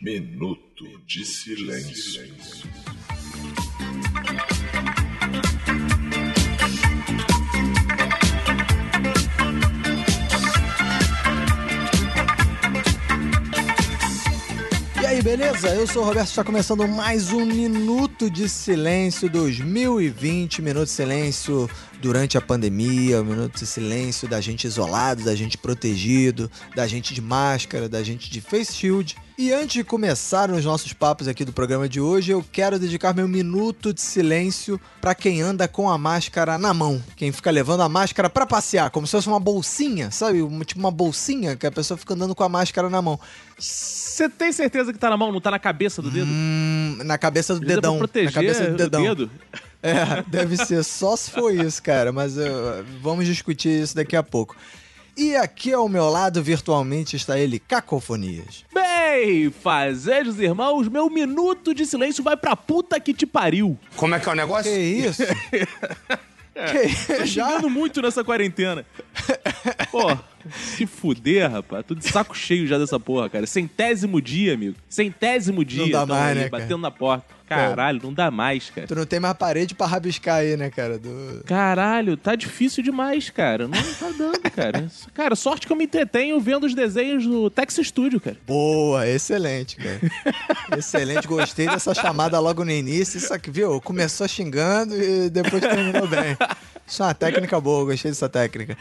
Minuto de silêncio. Beleza? Eu sou o Roberto, está começando mais um Minuto de Silêncio 2020, Minuto de Silêncio durante a pandemia, um minuto de silêncio da gente isolado, da gente protegido, da gente de máscara, da gente de face shield. E antes de começar os nossos papos aqui do programa de hoje, eu quero dedicar meu minuto de silêncio para quem anda com a máscara na mão, quem fica levando a máscara para passear, como se fosse uma bolsinha, sabe? Tipo uma bolsinha que a pessoa fica andando com a máscara na mão. Você tem certeza que tá na mão, não tá na cabeça do dedo? Hum, na cabeça do é pra dedão. proteger na cabeça do o dedão. dedo. É, deve ser só se for isso, cara. Mas uh, vamos discutir isso daqui a pouco. E aqui ao meu lado, virtualmente, está ele, Cacofonias. Bem, fazejos irmãos, meu minuto de silêncio vai pra puta que te pariu. Como é que é o negócio? Que isso? que Tô isso? Já? muito nessa quarentena. Pô, se fuder, rapaz. Tô de saco cheio já dessa porra, cara. Centésimo dia, amigo. Centésimo dia. dá tão mais, aí, né, cara? Batendo na porta. Caralho, não dá mais, cara. Tu não tem mais parede pra rabiscar aí, né, cara? Do... Caralho, tá difícil demais, cara. Não tá dando, cara. Cara, sorte que eu me entretenho vendo os desenhos do Texas Studio, cara. Boa, excelente, cara. excelente, gostei dessa chamada logo no início. Isso aqui, viu? Começou xingando e depois terminou bem. Isso é uma técnica boa, gostei dessa técnica.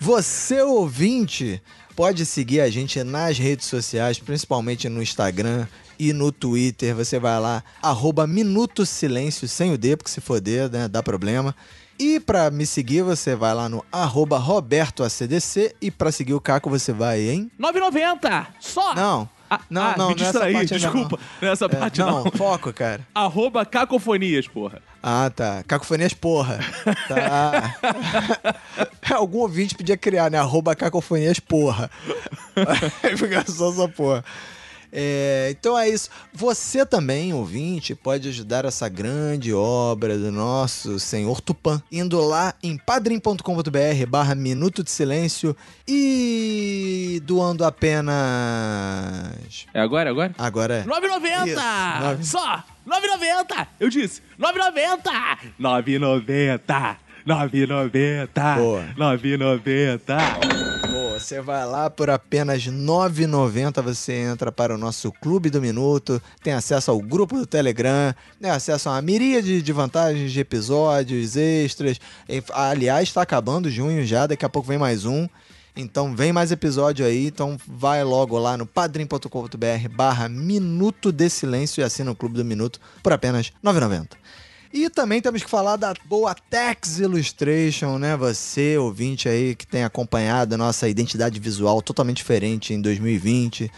Você, ouvinte, pode seguir a gente nas redes sociais, principalmente no Instagram e no Twitter. Você vai lá, arroba Minuto Silêncio, sem o D, porque se for D, né, dá problema. E pra me seguir, você vai lá no arroba RobertoACDC e pra seguir o Caco você vai em... 9,90! Só! Não. Ah, não, ah, não, me nessa distraí, parte desculpa. Nessa É, parte não, não. foco, cara. Arroba cacofonias, porra. Ah, tá. Cacofonias porra. Tá. Algum ouvinte podia criar, né? Arroba cacofonias porra. Aí fica só essa porra. É, então é isso. Você também, ouvinte, pode ajudar essa grande obra do nosso senhor Tupã, indo lá em padrim.com.br barra Minuto de Silêncio e doando apenas... É agora, é agora? Agora é... 9,90! Isso, nove- Só! 9,90! Eu disse! 9,90! 9,90! 9,90! Boa. 9,90! Você vai lá por apenas R$ 9,90 você entra para o nosso Clube do Minuto, tem acesso ao grupo do Telegram, tem acesso a uma miríade de vantagens de episódios extras. Aliás, está acabando junho já, daqui a pouco vem mais um. Então vem mais episódio aí, então vai logo lá no padrim.com.br barra Minuto de Silêncio e assina o Clube do Minuto por apenas R$ 9,90. E também temos que falar da boa Tex Illustration, né? Você, ouvinte aí, que tem acompanhado a nossa identidade visual totalmente diferente em 2020,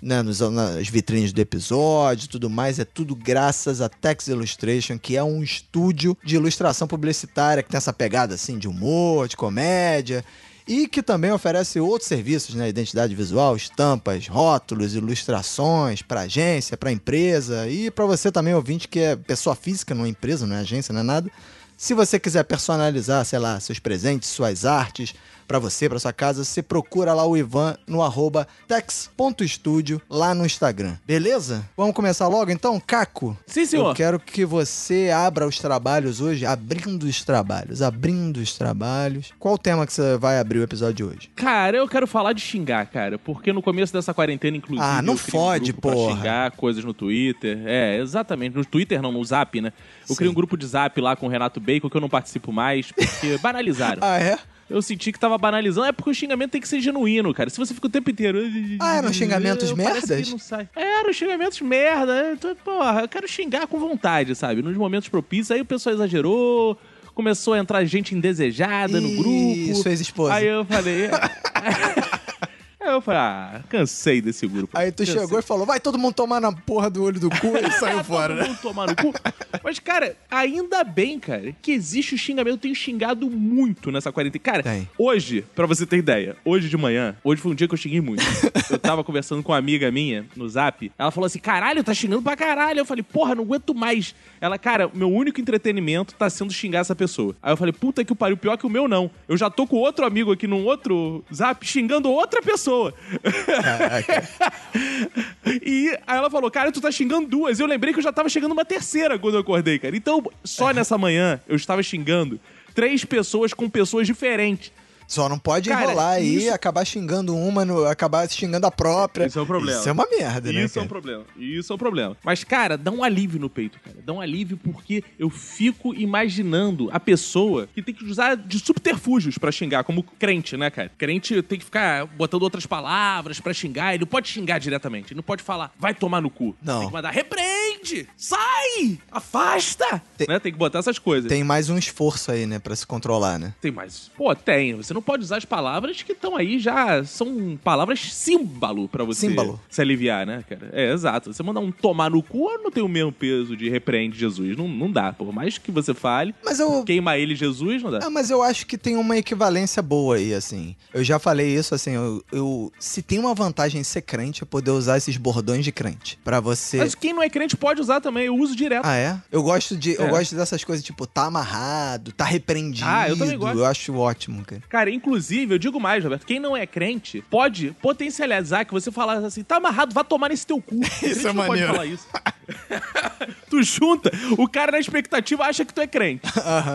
né? Nos, nas vitrines do episódio tudo mais. É tudo graças a Tex Illustration, que é um estúdio de ilustração publicitária que tem essa pegada assim de humor, de comédia. E que também oferece outros serviços, né? Identidade visual, estampas, rótulos, ilustrações para agência, para empresa e para você também, ouvinte, que é pessoa física, não é empresa, não é agência, não é nada. Se você quiser personalizar, sei lá, seus presentes, suas artes para você, para sua casa, você procura lá o Ivan no arroba tex.studio lá no Instagram. Beleza? Vamos começar logo então? Caco, Sim, senhor. eu quero que você abra os trabalhos hoje, abrindo os trabalhos, abrindo os trabalhos. Qual o tema que você vai abrir o episódio de hoje? Cara, eu quero falar de xingar, cara. Porque no começo dessa quarentena, inclusive. Ah, não fode, um porra. Xingar coisas no Twitter. É, exatamente. No Twitter não, no Zap, né? Eu criei um grupo de Zap lá com o Renato Bacon que eu não participo mais, porque banalizaram. Ah, é? Eu senti que tava banalizando. É porque o xingamento tem que ser genuíno, cara. Se você fica o tempo inteiro. Ah, eram xingamentos parece merdas? não sai. É, eram xingamentos merda. Então, porra, eu quero xingar com vontade, sabe? Nos momentos propícios. Aí o pessoal exagerou. Começou a entrar gente indesejada no Ih, grupo. sua ex-esposa. Aí eu falei. Aí eu falei, ah, cansei desse grupo. Aí tu Cansei. chegou e falou, vai todo mundo tomar na porra do olho do cu e saiu fora, Todo né? mundo tomar no cu. Mas, cara, ainda bem, cara, que existe o xingamento. Eu tenho xingado muito nessa quarentena. Cara, Tem. hoje, pra você ter ideia, hoje de manhã, hoje foi um dia que eu xinguei muito. eu tava conversando com uma amiga minha no zap. Ela falou assim: caralho, tá xingando pra caralho. Eu falei, porra, não aguento mais. Ela, cara, meu único entretenimento tá sendo xingar essa pessoa. Aí eu falei, puta que o pariu, pior que o meu não. Eu já tô com outro amigo aqui num outro zap xingando outra pessoa. Pessoa. E aí ela falou, cara, tu tá xingando duas. Eu lembrei que eu já tava xingando uma terceira quando eu acordei, cara. Então, só nessa manhã, eu estava xingando três pessoas com pessoas diferentes. Só não pode Cara, enrolar aí, isso- acabar xingando uma, no- acabar xingando a própria. Isso é um problema. Isso é uma merda, né? Isso é um problema. Isso é um problema. Mas, cara, dá um alívio no peito, cara. Dá um alívio porque eu fico imaginando a pessoa que tem que usar de subterfúgios pra xingar, como crente, né, cara? Crente tem que ficar botando outras palavras pra xingar. Ele não pode xingar diretamente. Ele não pode falar, vai tomar no cu. Não. Tem que mandar, repreende! Sai! Afasta! Tem- Né? Tem que botar essas coisas. Tem mais um esforço aí, né, pra se controlar, né? Tem mais. Pô, tem. Você não pode usar as palavras que estão aí já. São palavras símbolo pra você Símbolo. se aliviar, né, cara? É, exato. Você mandar um tomar no cu não tem o mesmo peso de repreende Jesus. Não, não dá. Por mais que você fale, Mas eu. queima ele Jesus, não dá. Ah, mas eu acho que tem uma equivalência boa aí, assim. Eu já falei isso, assim, eu, eu- se tem uma vantagem em ser crente é poder usar esses bordões de crente. Pra você. Mas quem não é crente pode usar também. Eu uso direto. Ah, é? Eu gosto de. Eu É. gosto dessas coisas, tipo, tá amarrado, tá repreendido. Ah, eu também gosto. Eu acho ótimo, cara. Cara, inclusive, eu digo mais, Roberto, quem não é crente pode potencializar que você falar assim, tá amarrado, vá tomar nesse teu cu. Isso é não maneiro. pode falar isso. tu junta, o cara na expectativa acha que tu é crente.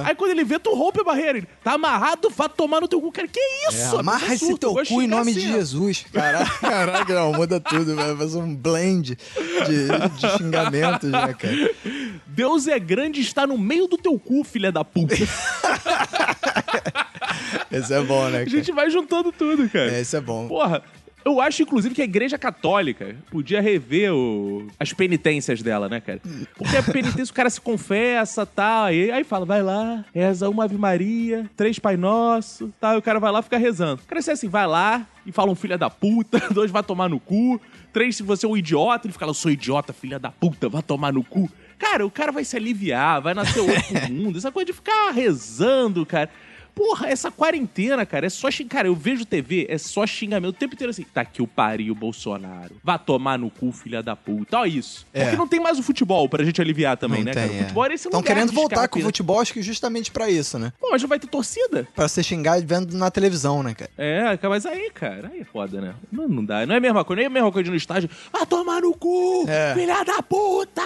Aí quando ele vê, tu rompe a barreira. Ele, tá amarrado, vá tomar no teu cu. Cara, que É, isso? A amarra esse teu cu em xingar nome assim, de. Jesus. Caraca, caraca, não, muda tudo, vai fazer um blend de, de xingamentos, né, cara? Deus é grande e está no meio do teu cu, filha da puta. Esse é bom, né, A cara? gente vai juntando tudo, cara. É, esse é bom. Porra, eu acho, inclusive, que a igreja católica podia rever o- as penitências dela, né, cara? Porque a penitência, o cara se confessa, tal, e aí fala, vai lá, reza uma Ave Maria, três Pai Nosso, tal, e o cara vai lá e fica rezando. O cara assim, vai lá e fala um filho da puta, dois vai tomar no cu, três se você é um idiota, ele fica lá, eu sou idiota, filha da puta, vai tomar no cu. Cara, o cara vai se aliviar, vai nascer outro mundo, essa coisa de ficar rezando, cara. Porra, essa quarentena, cara, é só xingar. Cara, eu vejo TV, é só xingamento o tempo inteiro assim. Tá aqui o pariu, Bolsonaro. Vá tomar no cu, filha da puta. Ó, isso. É. Porque não tem mais o futebol pra gente aliviar também, Não né, tem, cara? O é. futebol era esse Estão querendo voltar com o futebol, acho que justamente pra isso, né? Pô, mas não vai ter torcida. Pra você xingar vendo na televisão, né, cara? É, mas aí, cara, aí é foda, né? Não, não dá. Não é a mesma coisa, não é a mesma coisa de no estádio. Vá tomar no cu, É. filha da puta!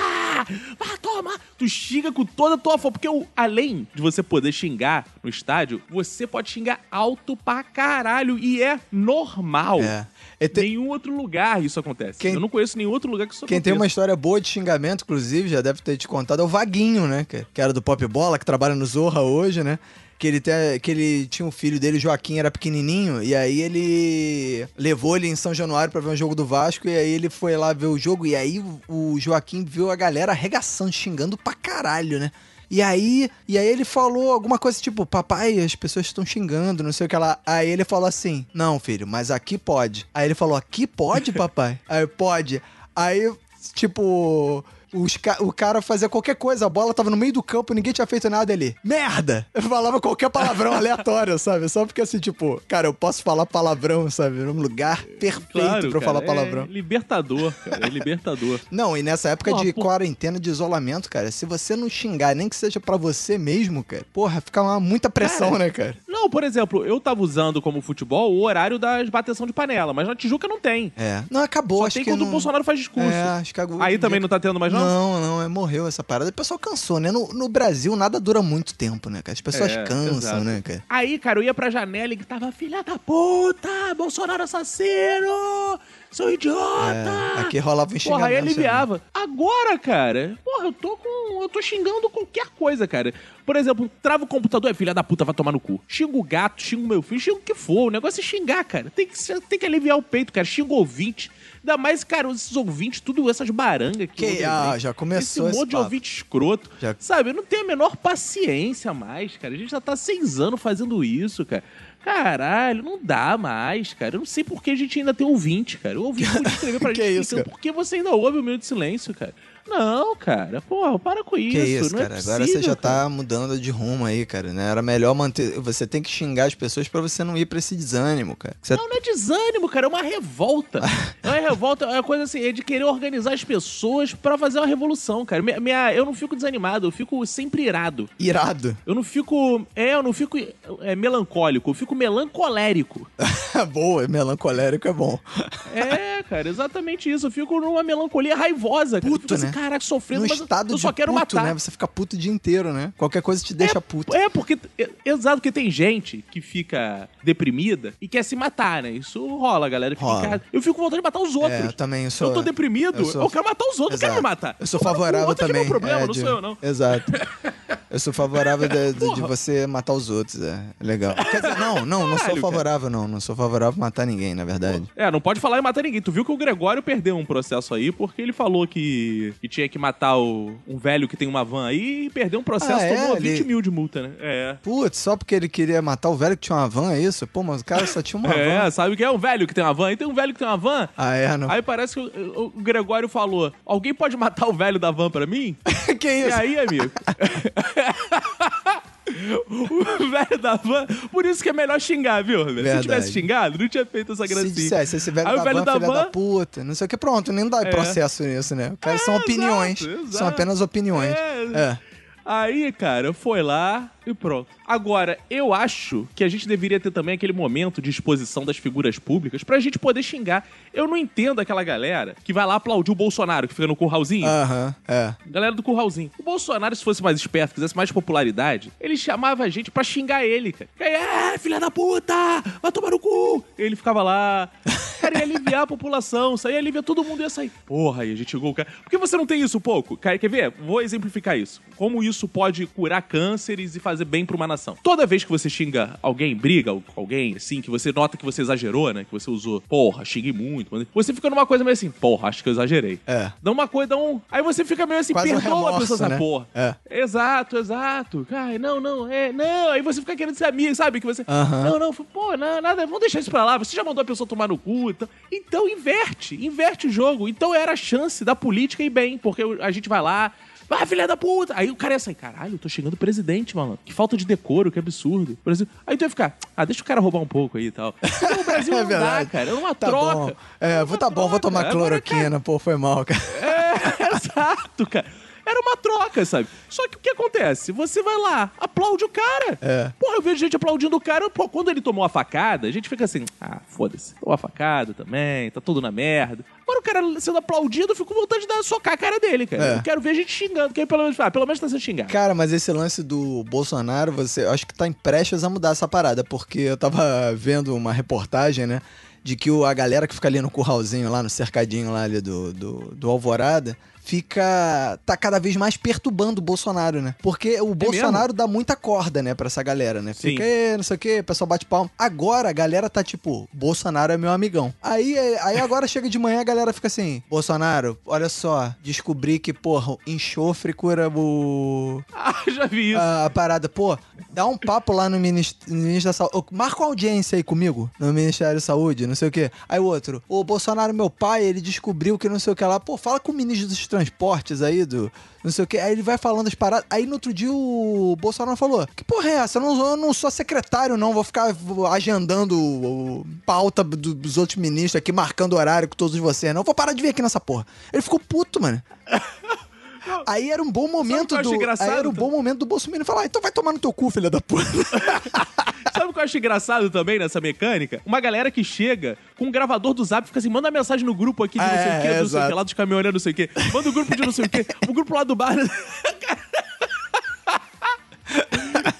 Vá tomar. Tu xinga com toda a tua força. Porque além de você poder xingar no estádio, você pode xingar alto pra caralho. E é normal. É. E te- Nenhum outro lugar isso acontece. Quem- Eu não conheço nenhum outro lugar que isso Quem tem uma aconteça. história boa de xingamento, inclusive, já deve ter te contado, é o Vaguinho, né? Que, era do Pop Bola, que trabalha no Zorra hoje, né? Que ele, tem, que ele tinha um filho dele, Joaquim, era pequenininho, e aí ele levou ele em São Januário pra ver um jogo do Vasco, e aí ele foi lá ver o jogo, e aí o Joaquim viu a galera arregaçando, xingando pra caralho, né? E aí, e aí ele falou alguma coisa tipo, papai, as pessoas estão xingando, não sei o que lá. Aí ele falou assim, não, filho, mas aqui pode. Aí ele falou, aqui pode, papai? aí pode. Aí, tipo, os o cara fazia qualquer coisa, a bola tava no meio do campo, ninguém tinha feito nada ali. Merda! Eu falava qualquer palavrão aleatório, sabe? Só porque assim, tipo, cara, eu posso falar palavrão, sabe? Num lugar perfeito Claro, pra eu cara, falar palavrão. É libertador, cara. É libertador. Não, e nessa época Porra, de por- quarentena, de isolamento, cara, se você não xingar, nem que seja pra você mesmo, cara, porra, fica uma muita pressão, Cara, né, cara? Não, por exemplo, eu tava usando como futebol o horário das bateção de panela, mas na Tijuca não tem. É. Não, acabou, Só acho tem que quando não... o Bolsonaro faz discurso. É, acho que agora... Aí também não tá tendo mais, não? Não, não, é, morreu essa parada. O pessoal cansou, né? No, no Brasil nada dura muito tempo, né, cara? As pessoas É, cansam, exato. né, cara? Aí, cara, eu ia pra janela e gritava, filha da puta, Bolsonaro assassino, sou idiota. É, aqui rolava um Porra, aí xingamento, aliviava. Agora, cara, porra, eu tô com. Eu tô xingando qualquer coisa, cara. Por exemplo, trava o computador, é filha da puta, vai tomar no cu. Xinga o gato, xinga o meu filho, xinga o que for. O negócio é xingar, cara. Tem que, tem que aliviar o peito, cara. Xinga o ouvinte. Ainda mais, cara, esses ouvintes, tudo essas barangas que. Que- ah, já começou Esse esse monte de ouvinte escroto. Já- Sabe, eu não tenho a menor paciência mais, cara. A gente já tá seis anos fazendo isso, cara. Caralho, não dá mais, cara. Eu não sei por que a gente ainda tem ouvinte, cara. O ouvinte podia escrever pra Que gente isso, explicando cara? por que você ainda ouve o Minuto de Silêncio, cara. Não, cara. Porra, para com isso. Que isso, é cara? Agora possível, você já cara. tá mudando de rumo aí, cara, né? Era melhor manter. Você tem que xingar as pessoas pra você não ir pra esse desânimo, cara. Você- Não, não é desânimo, cara. É uma revolta. é uma revolta é uma coisa assim, é de querer organizar as pessoas pra fazer uma revolução, cara. Minha, minha- eu não fico desanimado, eu fico sempre irado. Irado. Eu não fico. É, eu não fico é, melancólico, eu fico melancolérico. Boa, melancolérico é bom. É, cara, exatamente isso. Eu fico numa melancolia raivosa, cara. Puto, assim, né? Caraca, sofrendo, No mas estado eu de só quero puto, matar. né? Você fica puto o dia inteiro, né? Qualquer coisa te deixa puto. É, porque. é, Exato, porque tem gente que fica deprimida e quer se matar, né? Isso rola, galera. Rola. fica casa. Eu fico com vontade de matar os outros. É, eu também sou. eu tô deprimido, eu, eu sou- quero matar os outros, eu quero me matar. Eu sou O favorável é que é também. meu problema, é, não sou eu, não. Exato. Eu sou favorável de, de- de você matar os outros, é legal. Quer dizer, não, não, não sou favorável, não. Não sou favorável a matar ninguém, na verdade. É, não pode falar em matar ninguém. Tu viu que o Gregório perdeu um processo aí porque ele falou que, que tinha que matar o, um velho que tem uma van aí e perdeu um processo, Ah, é? tomou Ele- 20 mil de multa, né? É. Putz, só porque ele queria matar o velho que tinha uma van, é isso? Pô, mas o cara só tinha uma É, van. sabe o que é um velho que tem uma van? E tem um velho que tem uma van. Ah, é? Não. Aí parece que o, o Gregório falou: Alguém pode matar o velho da van pra mim? que E isso? aí, amigo? o velho da van. Por isso que é melhor xingar, viu? Se tivesse xingado, não tinha feito essa Se gracinha. dissesse, esse velho Aí da o velho van, da filha da van- puta, não sei o que, pronto, nem dá É. processo nisso, né? Cara são É, opiniões. exato, exato. São apenas opiniões. É. É. Aí, cara, foi lá e pronto. Agora, eu acho que a gente deveria ter também aquele momento de exposição das figuras públicas pra gente poder xingar. Eu não entendo aquela galera que vai lá aplaudir o Bolsonaro, que fica no curralzinho. Aham, é. Galera do curralzinho. O Bolsonaro, se fosse mais esperto, quisesse mais popularidade, ele chamava a gente pra xingar ele, cara. Que aí, é, filha da puta! Vai tomar no cu! Ele ficava lá. Cara, ia aliviar a população. Isso aí aliviar todo mundo ia sair. Porra, aí a gente chegou o cara. Por que você não tem isso, pouco? Cara, quer ver? Vou exemplificar isso. Como isso pode curar cânceres e fazer bem pra uma nação. Toda vez que você xinga alguém, briga com alguém, assim, que você nota que você exagerou, né? Que você usou, porra, xinguei muito. Você fica numa coisa meio assim, porra, acho que eu exagerei. É. Dá uma coisa, dá um. Aí você fica meio assim, Quase um perdoa a remorso, pessoa essa né? porra. É. Exato, exato. Ai, não, não, é, não. Aí você fica querendo ser amigo, sabe? Que você. Aham. Não, não, pô, não, nada, vamos deixar isso pra lá. Você já mandou a pessoa tomar no cu. Então, então inverte, inverte o jogo. Então era a chance da política ir bem, porque a gente vai lá. Vai, filha da puta! Aí o cara ia sair, caralho, eu tô xingando o presidente, mano. Que falta de decoro, que absurdo. Exemplo, aí tu ia ficar, ah, deixa o cara roubar um pouco aí e tal. Então, o Brasil É não dá, verdade. cara. É uma Tá troca. bom. É, uma vou, tá bom, vou troca. tomar Agora, cloroquina, pô, foi mal, cara. é, exato, cara. Era uma troca, sabe? Só que o que acontece? Você vai lá, aplaude o cara. É. Porra, eu vejo gente aplaudindo o cara. Pô, quando ele tomou a facada, a gente fica assim, ah, foda-se. Tomou a facada também, tá tudo na merda. Agora o cara sendo aplaudido, eu fico com vontade de dar socar a cara dele, cara. É. Eu quero ver a gente xingando, que aí pelo menos, ah, pelo menos tá sendo xingado. Cara, mas esse lance do Bolsonaro, você eu acho que tá em prestes a mudar essa parada, porque eu tava vendo uma reportagem, né? De que a galera que fica ali no curralzinho, lá no cercadinho lá ali do, do, do Alvorada, fica. tá cada vez mais perturbando o Bolsonaro, né? Porque o Bolsonaro dá muita corda, né, pra essa galera, né? Sim. Fica, "Ê, não sei o quê, o pessoal bate palma. Agora a galera tá tipo, Bolsonaro é meu amigão. Aí, aí agora chega de manhã a galera fica assim, Bolsonaro, olha só, descobri que, porra, enxofre cura o. Ah, já vi isso. A, a parada, pô, dá um papo lá no Ministério, no ministro da Saúde. Marca uma audiência aí comigo, no Ministério da Saúde, não sei o quê. Aí o outro, o Bolsonaro, meu pai, ele descobriu que não sei o que lá. Pô, fala com o ministro dos transportes aí, do não sei o que. Aí ele vai falando as paradas. Aí no outro dia o Bolsonaro falou: Que porra é essa? Eu não, eu não sou secretário, não. Vou ficar agendando o- pauta do- dos outros ministros aqui, marcando horário com todos vocês, não. Vou parar de vir aqui nessa porra. Ele ficou puto, mano. Aí era um bom momento que do. Aí engraçado, era um bom momento do Bolsonaro falar: ah, então vai tomar no teu cu, filha da puta. Sabe o que eu acho engraçado também nessa mecânica? Uma galera que chega com um gravador do zap fica assim, manda mensagem no grupo aqui de não sei É, o quê, do não sei o quê, lá dos caminhoneiros, não sei o quê. Manda o grupo de não sei o quê, o grupo lá do bar.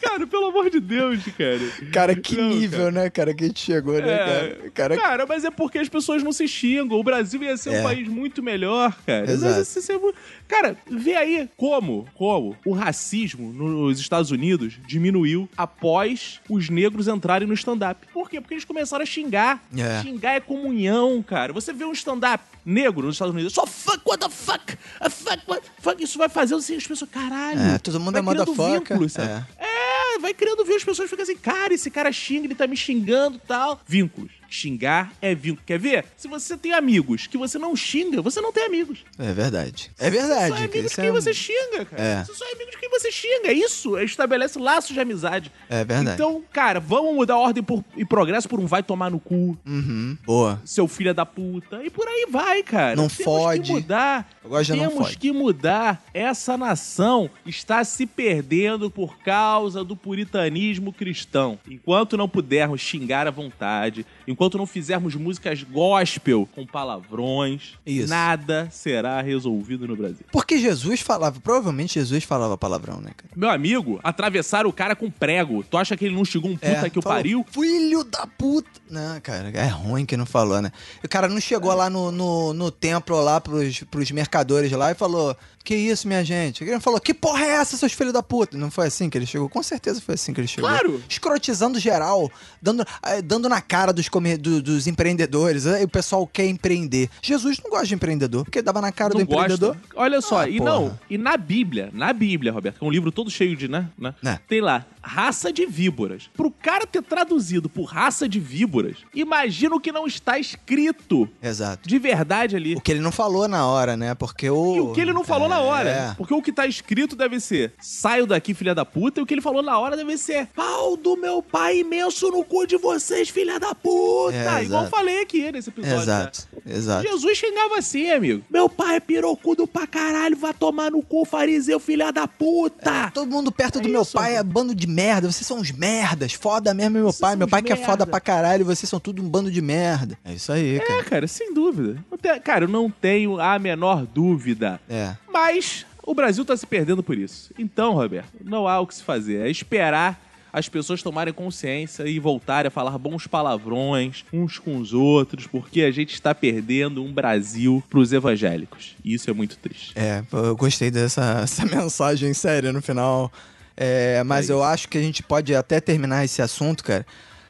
cara, pelo amor de Deus, cara. Cara, que Não, nível, né, cara, que a gente chegou, né, É, cara? Cara, Cara, mas é porque as pessoas não se xingam. O Brasil ia ser É. um país muito melhor, cara. Exato. Mas ser mu- Cara, vê aí como, como o racismo nos Estados Unidos diminuiu após os negros entrarem no stand-up. Por quê? Porque eles começaram a xingar. É. Xingar é comunhão, cara. Você vê um stand-up negro nos Estados Unidos, só fuck, what the fuck, a fuck, what fuck. Isso vai fazer assim, as pessoas, caralho. É, todo mundo vai é criando motherfucker. sabe? É, vai criando vínculos. As pessoas ficam assim, cara, esse cara xinga, ele tá me xingando e tal. Vínculos. Xingar é vínculo. Quer ver? Se você tem amigos que você não xinga, você não tem amigos. É verdade. É Você só verdade. é amigo de quem é... você xinga, cara. É. Você só é amigo de quem você xinga. Isso estabelece laços de amizade. É verdade. Então, cara, vamos mudar a ordem por- e progresso por um vai tomar no cu, Uhum. Boa. seu filho da puta. E por aí vai, cara. Não Temos fode. que mudar. Eu gosto de não Temos fode. que mudar. Essa nação está se perdendo por causa do puritanismo cristão. Enquanto não pudermos xingar à vontade, enquanto não fizermos músicas gospel com palavrões, Isso. nada será resolvido no Brasil. Porque Jesus falava, provavelmente Jesus falava palavrão, né, cara? Meu amigo, atravessaram o cara com prego. Tu acha que ele não xingou um puta que o falou, pariu? Filho da puta! Não, cara, é ruim que não falou, né? O cara não chegou lá no, no, no templo lá pros, pros mercadores lá e falou: Que isso, minha gente? Ele falou: Que porra é essa, seus filhos da puta? Não foi assim que ele chegou? Com certeza foi assim que ele chegou. Claro. Escrotizando geral, dando, eh, dando na cara dos, come- do- dos empreendedores. Aí o pessoal quer empreender. Jesus não gosta de empreendedor, porque dava na cara do Não empreendedor. gosta. Olha só, Ah, e porra. não, e na Bíblia, na Bíblia, Roberto, que é um livro todo cheio de, né? né? É. Tem lá, raça de víboras. Pro cara ter traduzido por raça de víboras, imagina o que não está escrito Exato. de verdade ali. O que ele não falou na hora, né? Porque o. E o que ele não falou na hora. É. Porque o que tá escrito deve ser saio daqui, filha da puta, e o que ele falou na hora deve ser pau do meu pai imenso no cu de vocês, filha da puta. É, Igual falei aqui nesse episódio. Exato, né? exato. Jesus xingava assim, amigo. Meu pai é pirocudo pra caralho, vai tomar no cu, fariseu, filha da puta. Todo mundo perto do É meu isso, pai é bando de merda. Vocês são uns merdas. Foda mesmo, meu Vocês pai. Meu pai que é merda. foda pra caralho. Vocês são tudo um bando de merda. É isso aí, É, cara. cara, sem dúvida. Cara, eu não tenho a menor dúvida. É. Mas o Brasil tá se perdendo por isso. Então, Roberto, não há o que se fazer. É esperar as pessoas tomarem consciência e voltarem a falar bons palavrões uns com os outros, porque a gente está perdendo um Brasil pros evangélicos. E isso é muito triste. É, eu gostei dessa essa mensagem séria no final. É, mas É eu acho que a gente pode até terminar esse assunto, cara,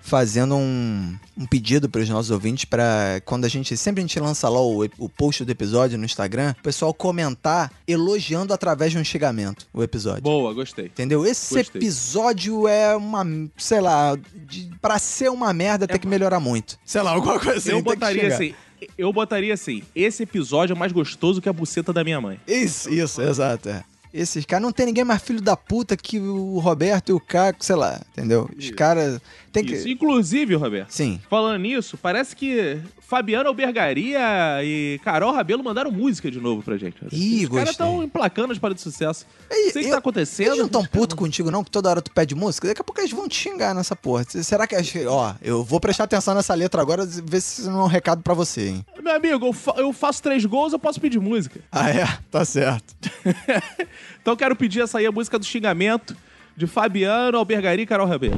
fazendo um, um pedido para os nossos ouvintes para quando a gente sempre a gente lança lá o, o post do episódio no Instagram, o pessoal comentar elogiando através de um xingamento o episódio. Boa, gostei. Entendeu? Esse Gostei. episódio é uma, sei lá, de, pra ser uma merda tem que melhorar muito. Sei lá, alguma coisa assim. eu botaria assim. Eu botaria assim, esse episódio é mais gostoso que a buceta da minha mãe. Isso, isso, exato. É. Esses caras, não tem ninguém mais filho da puta que o Roberto e o Caco, sei lá, entendeu? Os caras tem que. Isso. Inclusive, Roberto, Sim. falando nisso, parece que Fabiano Albergaria e Carol Rabelo mandaram música de novo pra gente. Ih, Os caras estão emplacando as paradas de sucesso. Não sei o que tá acontecendo. Eles não tão puto contigo, não, que toda hora tu pede música. Daqui a pouco eles vão te xingar nessa porra. Será que. Ó, eu vou prestar atenção nessa letra agora, ver se não é um recado pra você, hein? Meu amigo, eu, fa- eu faço três gols, eu posso pedir música. Ah, é? Tá certo. Então quero pedir essa aí, a música do xingamento de Fabiano Albergaria e Carol Rabelo.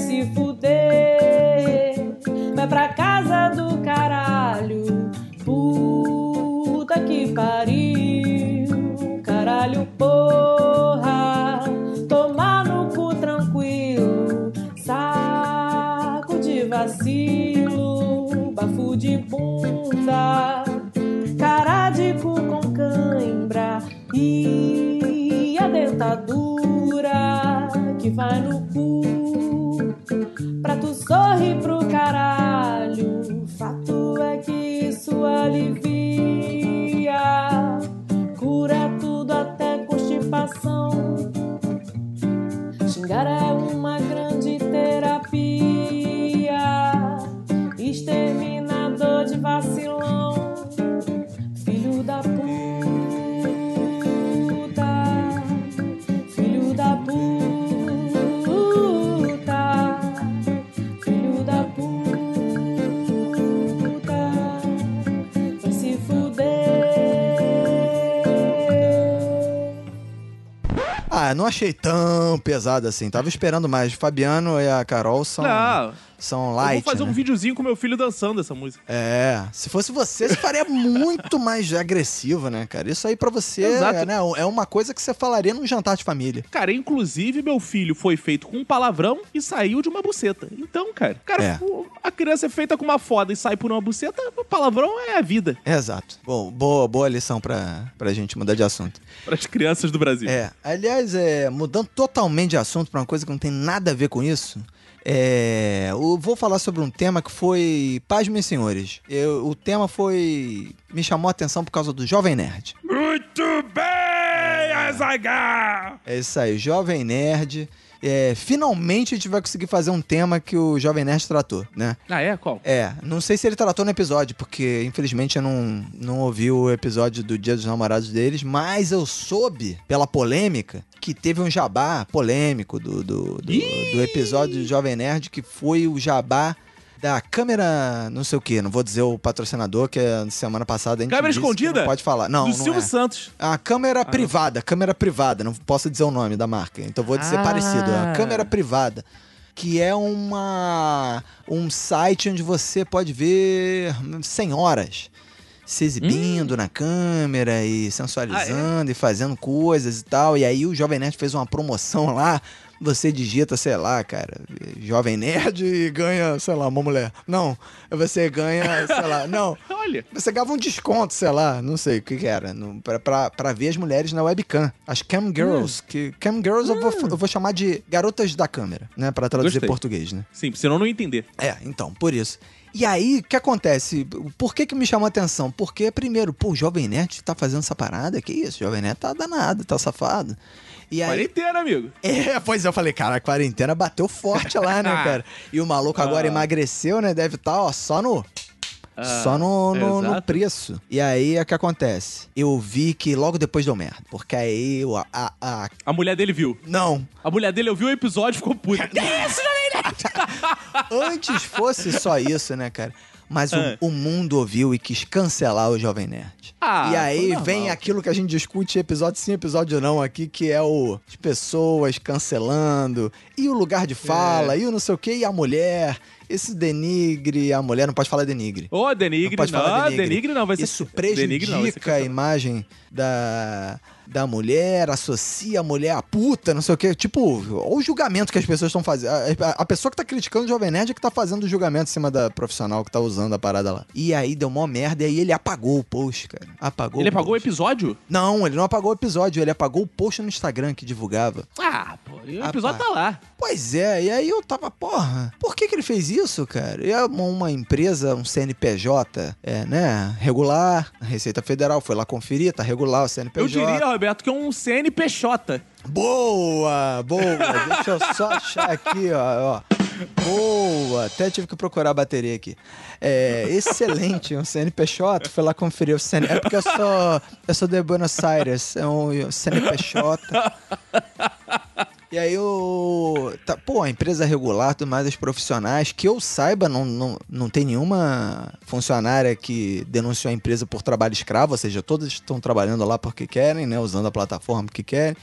Se fuder, vai pra casa do caralho, puta que pariu, caralho porra, tomar no cu tranquilo, saco de vacilo, bafo de bunda, cara de cu com cãibra. E a dentadura que vai no cu pra tu sorrir pro caralho. Fato é que isso alivia, achei tão pesado assim. Tava esperando mais. Fabiano e a Carol são. Não, São Eu light. vou fazer né? um videozinho com meu filho dançando essa música. É, se fosse você, você faria muito mais agressivo, né, cara? Isso aí pra você Exato. né, é uma coisa que você falaria num jantar de família. Cara, inclusive, meu filho foi feito com um palavrão e saiu de uma buceta. Então, cara, cara, É. a criança é feita com uma foda e sai por uma buceta, o palavrão é a vida Exato. Bom, boa, boa lição pra, pra gente mudar de assunto. para as crianças do Brasil. É, aliás, é, mudando totalmente de assunto pra uma coisa que não tem nada a ver com isso, é, eu vou falar sobre um tema que foi. Pasmem, senhores. Eu- o tema foi. Me chamou a atenção por causa do Jovem Nerd. Muito bem, Azaghal! É isso aí, Jovem Nerd. É, finalmente a gente vai conseguir fazer um tema que o Jovem Nerd tratou, né? Ah, é? Qual? É, não sei se ele tratou no episódio, porque infelizmente eu não, não ouvi o episódio do Dia dos Namorados deles, mas eu soube, pela polêmica, que teve um jabá polêmico do, do, do, do episódio do Jovem Nerd, que foi o jabá da câmera, não sei o que, não vou dizer o patrocinador, que é semana passada a gente Câmera disse que escondida? Não pode falar. Não, do não Silvio é. Santos. A câmera privada, câmera privada, não posso dizer o nome da marca, então vou dizer Ah. parecido. A câmera privada, que é uma um site onde você pode ver senhoras se exibindo na câmera e sensualizando e fazendo coisas e tal. E aí o Jovem Nerd fez uma promoção lá. Você digita, sei lá, cara, Jovem Nerd e ganha, sei lá, uma mulher. Não, você ganha, sei lá, não. Olha. Você ganhava um desconto, sei lá, não sei o que, que era, no, pra, pra, pra ver as mulheres na webcam. As cam girls, que cam girls eu, vou, eu vou chamar de garotas da câmera, né, Pra traduzir Gostei. português, né? Sim, senão não entender. É, então, por isso. E aí, o que acontece? Por que que me chamou a atenção? Porque, primeiro, pô, o Jovem Nerd tá fazendo essa parada? Que isso? O Jovem Nerd tá danado, tá safado. E aí, Quarentena, amigo. é, pois eu falei, cara, a quarentena bateu forte lá, né, cara? E o maluco agora Ah. emagreceu, né? Deve estar, ó, só no. só no, no, no preço. E aí, o que acontece? Eu vi que logo depois deu merda. Porque aí, a, a, a- A mulher dele viu. Não. A mulher dele ouviu o episódio e ficou puta. Que isso, Antes fosse só isso, né, cara? Mas o, Ah. o mundo ouviu e quis cancelar o Jovem Nerd. Ah, e aí vem aquilo que a gente discute episódio sim, episódio não aqui, que é o as pessoas cancelando, e o lugar de fala, e o não sei o que, e a mulher, esse denigre, a mulher não pode falar denigre. Ô, denigre, Não pode não, falar denigre. denigre. não, vai ser... Isso denigre não, prejudica a imagem da, da mulher, associa a mulher a puta, não sei o quê. Tipo, olha o julgamento que as pessoas estão fazendo. A, a pessoa que tá criticando o Jovem Nerd é que tá fazendo o julgamento em cima da profissional que tá usando a parada lá. E aí deu mó merda, e aí ele apagou o post, cara. Apagou Ele o apagou o episódio? Não, ele não apagou o episódio, ele apagou o post no Instagram que divulgava. Ah, pô, e o episódio pá. tá lá. Pois é, e aí eu tava, porra, por que que ele fez isso, cara? É uma, uma empresa, um CNPJ, é, né, regular, a Receita Federal foi lá conferir, tá regular o CNPJ. Eu diria, Roberto, que é um CNPJ. Boa, boa, deixa eu só achar aqui, ó, ó. Boa, até tive que procurar a bateria aqui. É, excelente, um CNPJ, foi lá conferir o CN... É porque eu sou, eu sou de Buenos Aires, é um CNPJ. E aí o. Tá, pô, a empresa regular, tudo mais, as profissionais, que eu saiba, não, não, não tem nenhuma funcionária que denunciou a empresa por trabalho escravo, ou seja, todas estão trabalhando lá porque querem, né? Usando a plataforma porque querem.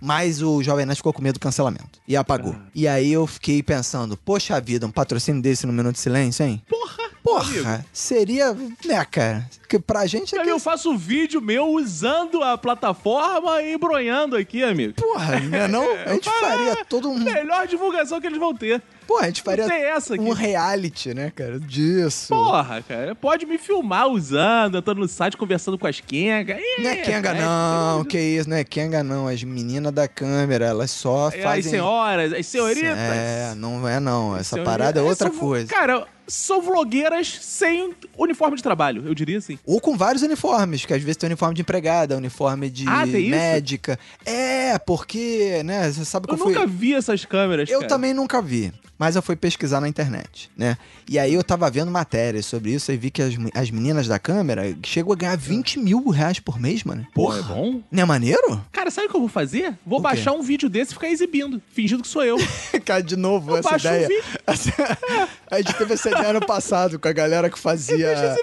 Mas o Jovem Nerd ficou com medo do cancelamento. E apagou. E aí eu fiquei pensando, poxa vida, um patrocínio desse no Minuto de Silêncio, hein? Porra! Porra, seria, né, cara? Que pra gente é que... eu faço vídeo meu usando a plataforma e embronhando aqui, amigo. Porra, né, não? A gente faria todo um... Melhor divulgação que eles vão ter. Pô, a gente faria tem essa aqui. um reality, né, cara, disso. Porra, cara. Pode me filmar usando, entrando no site, conversando com as Kenga. Não é Kenga, não, que isso, não é Kenga, não. As meninas da câmera, elas só As fazem. senhoras, as senhoritas. É, não é, não. Essa Senhorita- parada é outra coisa. Cara, são vlogueiras sem uniforme de trabalho, eu diria assim. Ou com vários uniformes, que às vezes tem uniforme de empregada, uniforme de Ah, tem isso? médica. É, porque, né, você sabe que Eu eu, fui. nunca vi essas câmeras, Eu cara. também nunca vi, mas eu fui pesquisar na internet, né? E aí eu tava vendo matérias sobre isso e vi que as, as meninas da câmera chegam a ganhar 20 mil reais por mês, mano. Pô, é bom? Não é maneiro? Cara, sabe o que eu vou fazer? Vou O quê? baixar um vídeo desse e ficar exibindo, fingindo que sou eu. Cara, de novo, Eu essa baixo um ideia. vídeo. a gente teve essa ideia ano passado com a galera que fazia.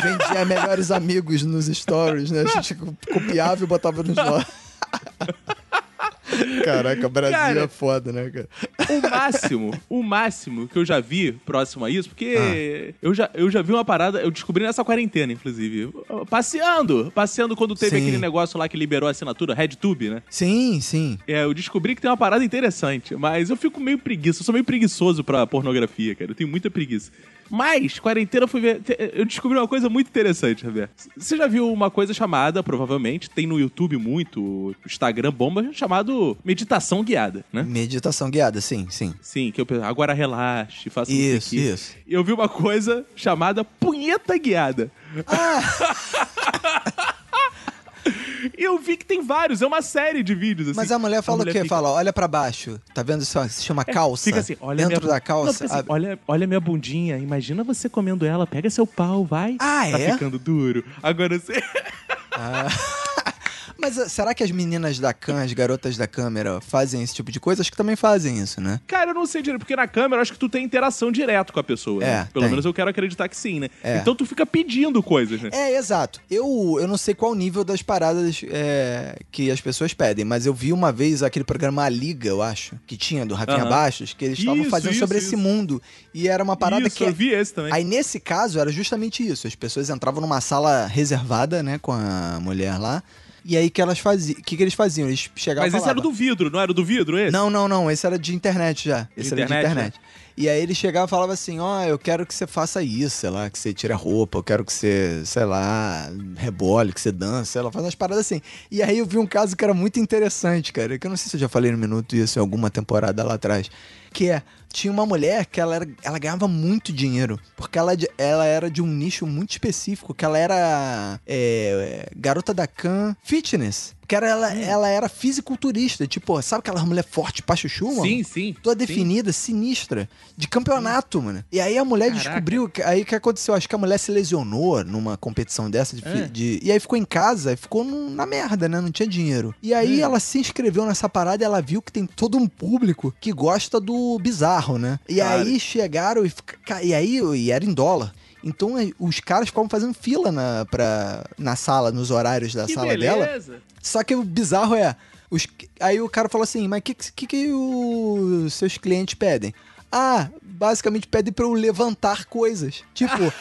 Vendia melhores amigos nos stories, né? A gente copiava e botava nos nossos. Caraca, Brasil Cara, é foda, né, cara? O máximo, o máximo que eu já vi próximo a isso, porque eu, já, eu já vi uma parada, eu descobri nessa quarentena, inclusive. Passeando, passeando quando teve Sim. aquele negócio lá que liberou a assinatura, RedTube, né? Sim, sim. É, eu descobri que tem uma parada interessante, mas eu fico meio preguiça, eu sou meio preguiçoso pra pornografia, cara. Eu tenho muita preguiça. Mas, quarentena, eu fui ver. Eu descobri uma coisa muito interessante, Roberto. Você já viu uma coisa chamada, provavelmente, tem no YouTube muito, Instagram bomba, chamado meditação guiada, né? Meditação guiada, sim, sim. Sim, que eu agora relaxe, faça Isso, quê. isso. Eu vi uma coisa chamada punheta guiada. E eu vi que tem vários, é uma série de vídeos. Assim. Mas a mulher fala o quê? fica- Fala, olha pra baixo. Tá vendo isso? Se chama É, calça. Fica assim, olha Dentro minha... da calça. Não, assim, abre- olha, olha minha bundinha, imagina você comendo ela, pega seu pau, vai. Ah, tá é? ficando duro. Agora você... Mas ah, será que as meninas da cam, as garotas da câmera, fazem esse tipo de coisa? Acho que também fazem isso, né? Cara, eu não sei direito, porque na câmera eu acho que tu tem interação direto com a pessoa. É, né? Pelo tem. menos eu quero acreditar que sim, né? É. Então tu fica pedindo coisas, né? É, exato. Eu, eu não sei qual o nível das paradas é, que as pessoas pedem, mas eu vi uma vez aquele programa A Liga, eu acho, que tinha do Rafinha Aham. Bastos, que eles estavam fazendo isso, sobre isso. esse mundo. E era uma parada Isso, que. eu vi esse também. Aí nesse caso era justamente isso. As pessoas entravam numa sala reservada, né, com a mulher lá. E aí que elas faziam. O que, que eles faziam? Eles chegavam Mas esse era falavam, do vidro, não era do vidro esse? Não, não, não. Esse era de internet já. Esse era de internet, internet. E aí ele chegava e falava assim: Ó, eu quero que você faça isso, sei lá, que você tire a roupa, eu quero que você, sei lá, rebole, que você dança, sei lá, faz umas paradas assim. E aí eu vi um caso que era muito interessante, cara, que eu não sei se eu já falei no Minuto isso em alguma temporada lá atrás. Que é, tinha uma mulher que ela, era, ela ganhava muito dinheiro, porque ela, de- ela era de um nicho muito específico, que ela era é, garota da Can Fitness. Que era, ela, ela era fisiculturista, tipo, sabe aquela mulher forte pra chuchu, mano? Sim, sim. toda sim. definida, sinistra, de campeonato, mano. E aí a mulher Caraca. descobriu, que, aí o que aconteceu? Acho que a mulher se lesionou numa competição dessa, de, É. de- e aí ficou em casa, e ficou no- na merda, né? Não tinha dinheiro. E aí É. ela se inscreveu nessa parada e ela viu que tem todo um público que gosta do bizarro, né? E aí chegaram e, e aí e era em dólar. Então eh, os caras ficavam fazendo fila na, pra, na sala, nos horários da Que sala dela. beleza. Só que o bizarro é. Os, aí o cara falou assim: Mas o que, que, que os seus clientes pedem? Ah, basicamente pedem pra eu levantar coisas. Tipo.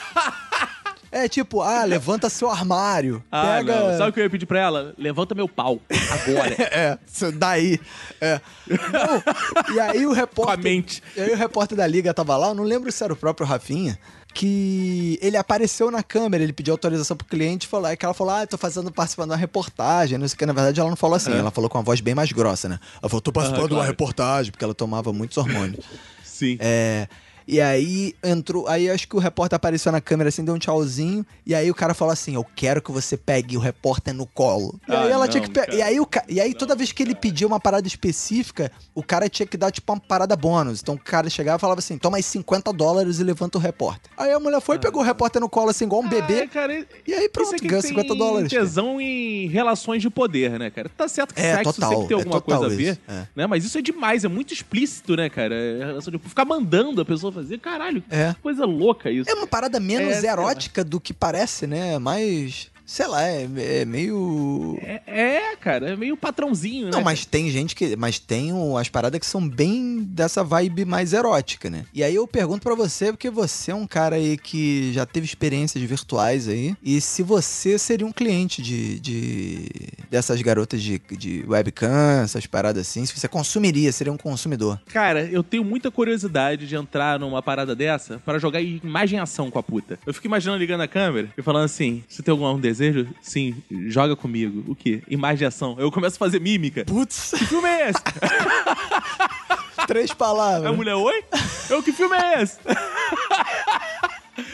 é tipo, ah, levanta seu armário. Ah, pega. não. Sabe o que eu ia pedir pra ela? Levanta meu pau. Agora. É, daí. É. Não, e aí o Com a repórter. mente. E aí o repórter da Liga tava lá, eu não lembro se era o próprio Rafinha, que ele apareceu na câmera, ele pediu autorização pro cliente, falou, aí que ela falou, ah, eu tô fazendo, participando de uma reportagem, não sei o que, na verdade ela não falou assim, É. ela falou com uma voz bem mais grossa, né? Ela falou, tô participando Aham, de uma claro. reportagem, porque ela tomava muitos hormônios. Sim. É. E aí entrou. Aí acho que o repórter apareceu na câmera assim, deu um tchauzinho. E aí o cara falou assim: Eu quero que você pegue o repórter no colo. E Ah, aí ela não, tinha que pegar. cara. E aí, o ca... e aí toda vez que ele pedia uma parada específica, o cara tinha que dar tipo uma parada bônus. Então o cara chegava e falava assim: toma aí 50 dólares e levanta o repórter. Aí a mulher foi e pegou o repórter no colo assim, igual um Ah, bebê. cara, e- aí pronto, ganha tem 50 dólares. cara. tesão em relações de poder, né, cara? Tá certo que É, sexo total, sempre tem é alguma total coisa a ver, é. né? Mas isso é demais, é muito explícito, né, cara? É relação de ficar mandando a pessoa fazer, caralho, É. coisa louca isso. É uma parada menos É, erótica do que parece, né? Mais. Sei lá, é, é meio. É, é, cara, é meio patrãozinho, né? Não, mas tem gente que. Mas tem as paradas que são bem dessa vibe mais erótica, né? E aí eu pergunto pra você, porque você é um cara aí que já teve experiências virtuais aí. E se você seria um cliente de. de dessas garotas de, de webcam, essas paradas assim, se você consumiria, seria um consumidor. Cara, eu tenho muita curiosidade de entrar numa parada dessa pra jogar imagem em ação com a puta. Eu fico imaginando ligando a câmera e falando assim: você tem algum desejo? Sim, joga comigo. O quê? Imagem em ação. Eu começo a fazer mímica. Putz, Que filme é esse? três A palavras. mulher, oi? Eu, que filme é esse?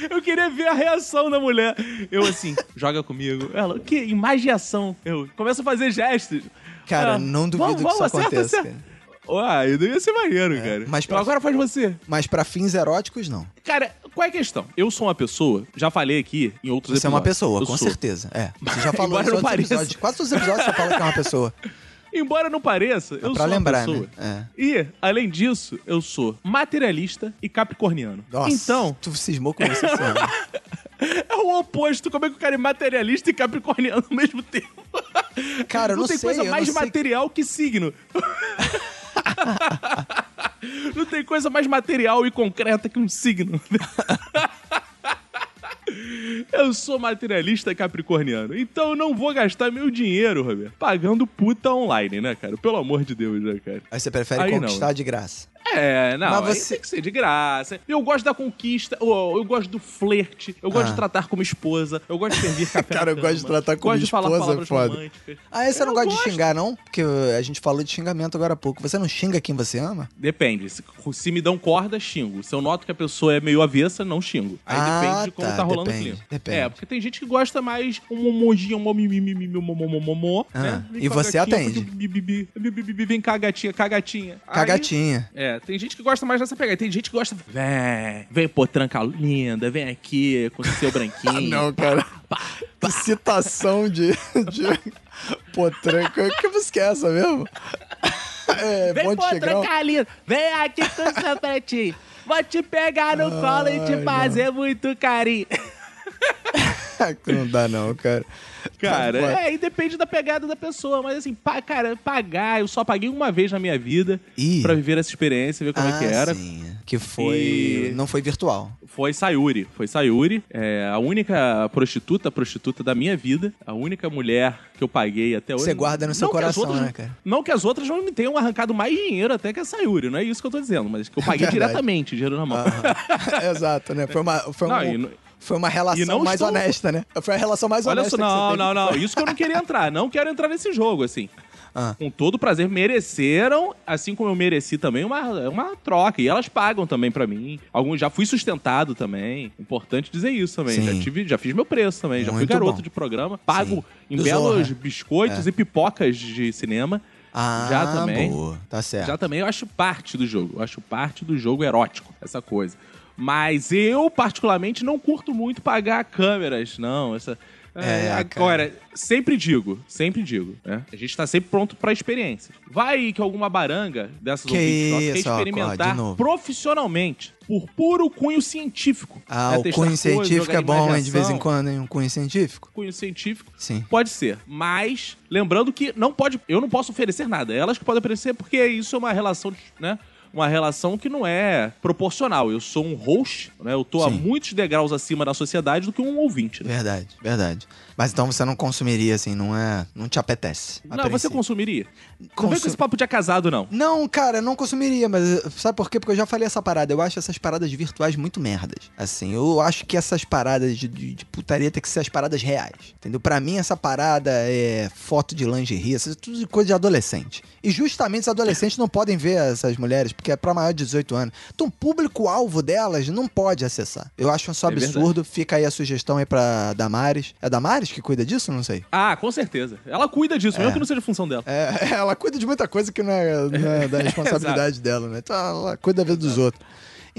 Eu queria ver a reação da mulher. Eu assim, joga comigo. Ela, o quê? Imagem e ação. Eu começo a fazer gestos. Cara, Ela, não duvido vamos, que isso vamos, acerta, aconteça, acerta. Cara. Uai, ia ser maneiro, cara. mas Então pra- agora faz você. Mas pra fins eróticos, não. Cara, qual é a questão? Eu sou uma pessoa, já falei aqui em outros Você é uma episódios. pessoa, Eu com sou. certeza. É. Você já falou em não outros episódios. Quase todos os episódios você fala que é uma pessoa. Embora não pareça, eu pra sou lembrar, uma pessoa. né? E, além disso, eu sou materialista e capricorniano. Nossa, Então, tu cismou com isso esse ano. é o oposto. Como é que o cara é materialista e capricorniano ao mesmo tempo? Cara, eu não, tem sei. coisa eu mais não material que signo. não tem coisa mais material e concreta que um signo. Eu sou materialista capricorniano, então eu não vou gastar meu dinheiro, Roberto, pagando puta online, né, cara? Pelo amor de Deus, né, cara? Aí você prefere Aí não. conquistar de graça. É, não, Mas você- tem que ser de graça. Eu gosto da conquista, eu, eu gosto do flerte, eu gosto Ah. de tratar como esposa, eu gosto de servir café Cara, eu gosto de tratar como gosto de falar esposa, é palavras foda. românticas. Ah, você Eu não gosta gosto. de xingar, não? Porque a gente falou de xingamento agora há pouco. Você não xinga quem você ama? Depende. Se, se me dão corda, xingo. Se eu noto que a pessoa é meio avessa, não xingo. Aí Ah, depende de como tá, tá, rolando depende, o clima. depende. É, porque tem gente que gosta mais um momojinho, um momimimimi, um Ah, né? E você atende. Vem cá, gatinha, cá, gatinha. Aí- Cagatinha. É, tem gente que gosta mais dessa pegada. Tem gente que gosta. Vem, vem, pô, tranca linda, vem aqui com o seu branquinho. Ah, não, cara. Que citação de. de... Potranca. Que música é essa mesmo? É, Vem, Monte pô, Tigrão. tranca linda, vem aqui com o seu pretinho. Vou te pegar no colo e te fazer muito carinho. Não dá, não, cara. Cara, é, e depende da pegada da pessoa. Mas assim, pa- cara, pagar, eu só paguei uma vez na minha vida Ih. pra viver essa experiência, ver como é que Ah, era. Sim. Que foi. E- Não foi virtual. Foi Sayuri. Foi Sayuri. É a única prostituta, prostituta da minha vida. A única mulher que eu paguei até hoje. Você guarda no seu Não coração, outras- né, cara? Não que as outras não me tenham arrancado mais dinheiro até que a Sayuri. Não é isso que eu tô dizendo. Mas que eu paguei Verdade. diretamente, dinheiro na mão. Exato, né? Foi uma, foi, Não, um- foi uma relação mais estou- honesta, né? Foi a relação mais Olha honesta. só, que você não, não, não. Isso que eu não queria entrar. Não quero entrar nesse jogo, assim. Ah. Com todo prazer, mereceram, assim como eu mereci também, uma, uma troca. E elas pagam também pra mim. Alguns já fui sustentado também. Importante dizer isso também. Sim. Já, tive, já fiz meu preço também. já fui Muito garoto bom. de programa. Pago Sim. em Do belos Zorra. biscoitos e pipocas de cinema. Ah, Já também. boa. Tá certo. Já também eu acho parte do jogo. Eu acho parte do jogo erótico, essa coisa. Mas eu, particularmente, não curto muito pagar câmeras, não. Essa. É, agora, sempre digo, sempre digo, né? A gente tá sempre pronto pra experiência. Vai que alguma baranga dessas Que ouvintes nossas quer ó, ó, experimentar novo. profissionalmente, por puro cunho científico. Ah, né? o Testar cunho científico é bom, hein? De vez em quando, hein? Um cunho científico? Cunho científico. Sim. Pode ser, mas lembrando que não pode, eu não posso oferecer nada. Elas que podem oferecer porque isso é uma relação, né? Uma relação que não é proporcional. Eu sou um host, né? Eu tô a Sim. muitos degraus acima da sociedade do que um ouvinte, né? Verdade, verdade. Mas então você não consumiria, assim, não é. Não te apetece. Não, você consumiria. Não vem com esse papo de casado, não. Não, cara, não consumiria, mas sabe por quê? Porque eu já falei essa parada. Eu acho essas paradas virtuais muito merdas. Assim, eu acho que essas paradas de, de- de putaria tem que ser as paradas reais. Entendeu? Pra mim, essa parada é foto de lingerie, essas tudo de coisa de adolescente. E justamente os adolescentes não podem ver essas mulheres, porque é pra maior de 18 anos. Então, o público-alvo delas não pode acessar. Eu acho isso É absurdo. Fica aí a sugestão aí pra Damares. É a Damares que cuida disso? Não sei. Ah, com certeza. Ela cuida disso, mesmo que não seja função dela. É, ela cuida de muita coisa que não é, não é da responsabilidade dela, né? Então ela cuida da vida dos outros.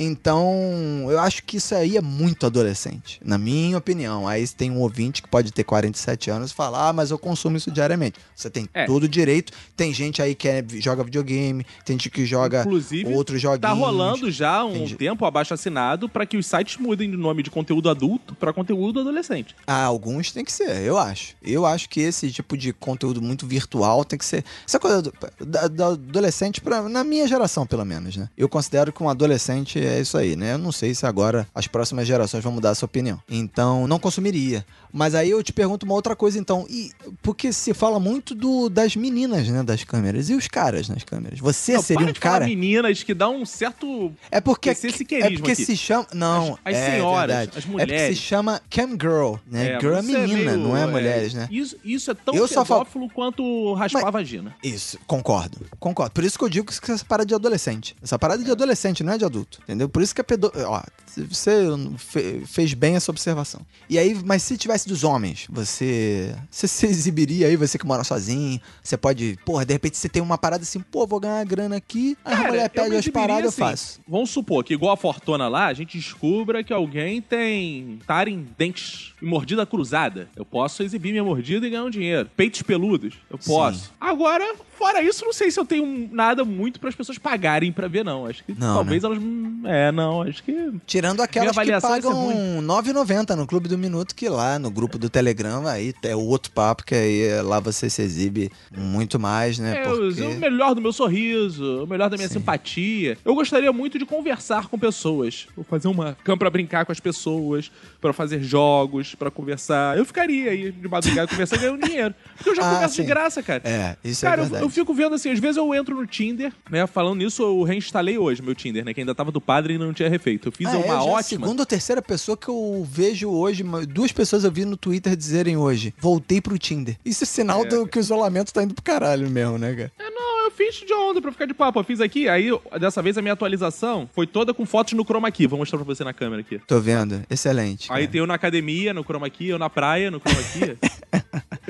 Então, eu acho que isso aí é muito adolescente, na minha opinião. Aí tem um ouvinte que pode ter 47 anos e falar, ah, mas eu consumo isso diariamente. Você tem É. todo o direito. Tem gente aí que é- joga videogame, tem gente que joga Inclusive, outros joguinhos. Tá rolando já um Entendi. tempo abaixo assinado pra que os sites mudem de nome de conteúdo adulto pra conteúdo adolescente. Ah, alguns tem que ser, eu acho. Eu acho que esse tipo de conteúdo muito virtual tem que ser. Essa coisa do, da, da adolescente, pra, na minha geração, pelo menos, né? Eu considero que um adolescente é isso aí, né? Eu não sei se agora as próximas gerações vão mudar essa opinião. Então, não consumiria. Mas aí eu te pergunto uma outra coisa, então. E, porque se fala muito do, das meninas, né? Das câmeras. E os caras nas câmeras? Você Não, seria um cara. meninas que dá um certo. É porque, é porque aqui. se chama. Não, As- as é senhoras, verdade. as É porque se mulheres. chama cam girl, né? girl é isso menina, meio- não é mulheres, né? Isso, isso é tão Eu pedófilo quanto raspar Mas- a vagina. Isso, concordo. Concordo. Por isso que eu digo que essa parada é de adolescente.Essa parada é de adolescente, não é de adulto. Entendeu? Por isso que é pedo... Ó, você fe- fez bem essa observação. E aí, mas se tivesse dos homens, você. Você se exibiria aí, você que mora sozinho. Você pode. Porra, de repente você tem uma parada assim, pô, vou ganhar grana aqui. Aí a Cara, mulher eu pede as paradas, eu assim. faço. Vamos supor que, igual a Fortuna lá, a gente descubra que alguém tem tar em dentes e mordida cruzada. Eu posso exibir minha mordida e ganhar um dinheiro. Peitos peludos, eu posso. Agora, Fora isso, não sei se eu tenho nada muito para as pessoas pagarem pra ver, não. Acho que Não, talvez elas. hum, É, não, acho que. Tirando aquelas que ser pagam R$ 9,90 no Clube do Minuto, que lá no grupo do Telegram aí é o outro papo, que aí é lá você se exibe muito mais, né? É, Porque... o melhor do meu sorriso, o melhor da minha Sim. simpatia. Eu gostaria muito de conversar com pessoas. Vou fazer uma cama pra brincar com as pessoas, pra fazer jogos, pra conversar. Eu ficaria aí de madrugada conversando ganhando dinheiro. Porque eu já Ah, converso sim. de graça, cara. É, isso Cara, é verdade. eu fico vendo assim, às vezes eu entro no Tinder, né? Falando nisso, eu reinstalei hoje meu Tinder, né? Que ainda tava do padre e não tinha refeito. Eu fiz Ah, é, uma já é a ótima. segunda ou terceira pessoa que eu vejo hoje, duas pessoas eu vi no Twitter dizerem hoje, voltei pro Tinder. Isso é sinal do que o isolamento tá indo pro caralho mesmo, né, cara? É, não, eu fiz de onda pra ficar de papo. Eu fiz aqui, aí eu- dessa vez a minha atualização foi toda com fotos no chroma key. Vou mostrar pra você na câmera aqui. Tô vendo, excelente. Aí cara. tem eu na academia, no chroma key, eu na praia, no chroma key.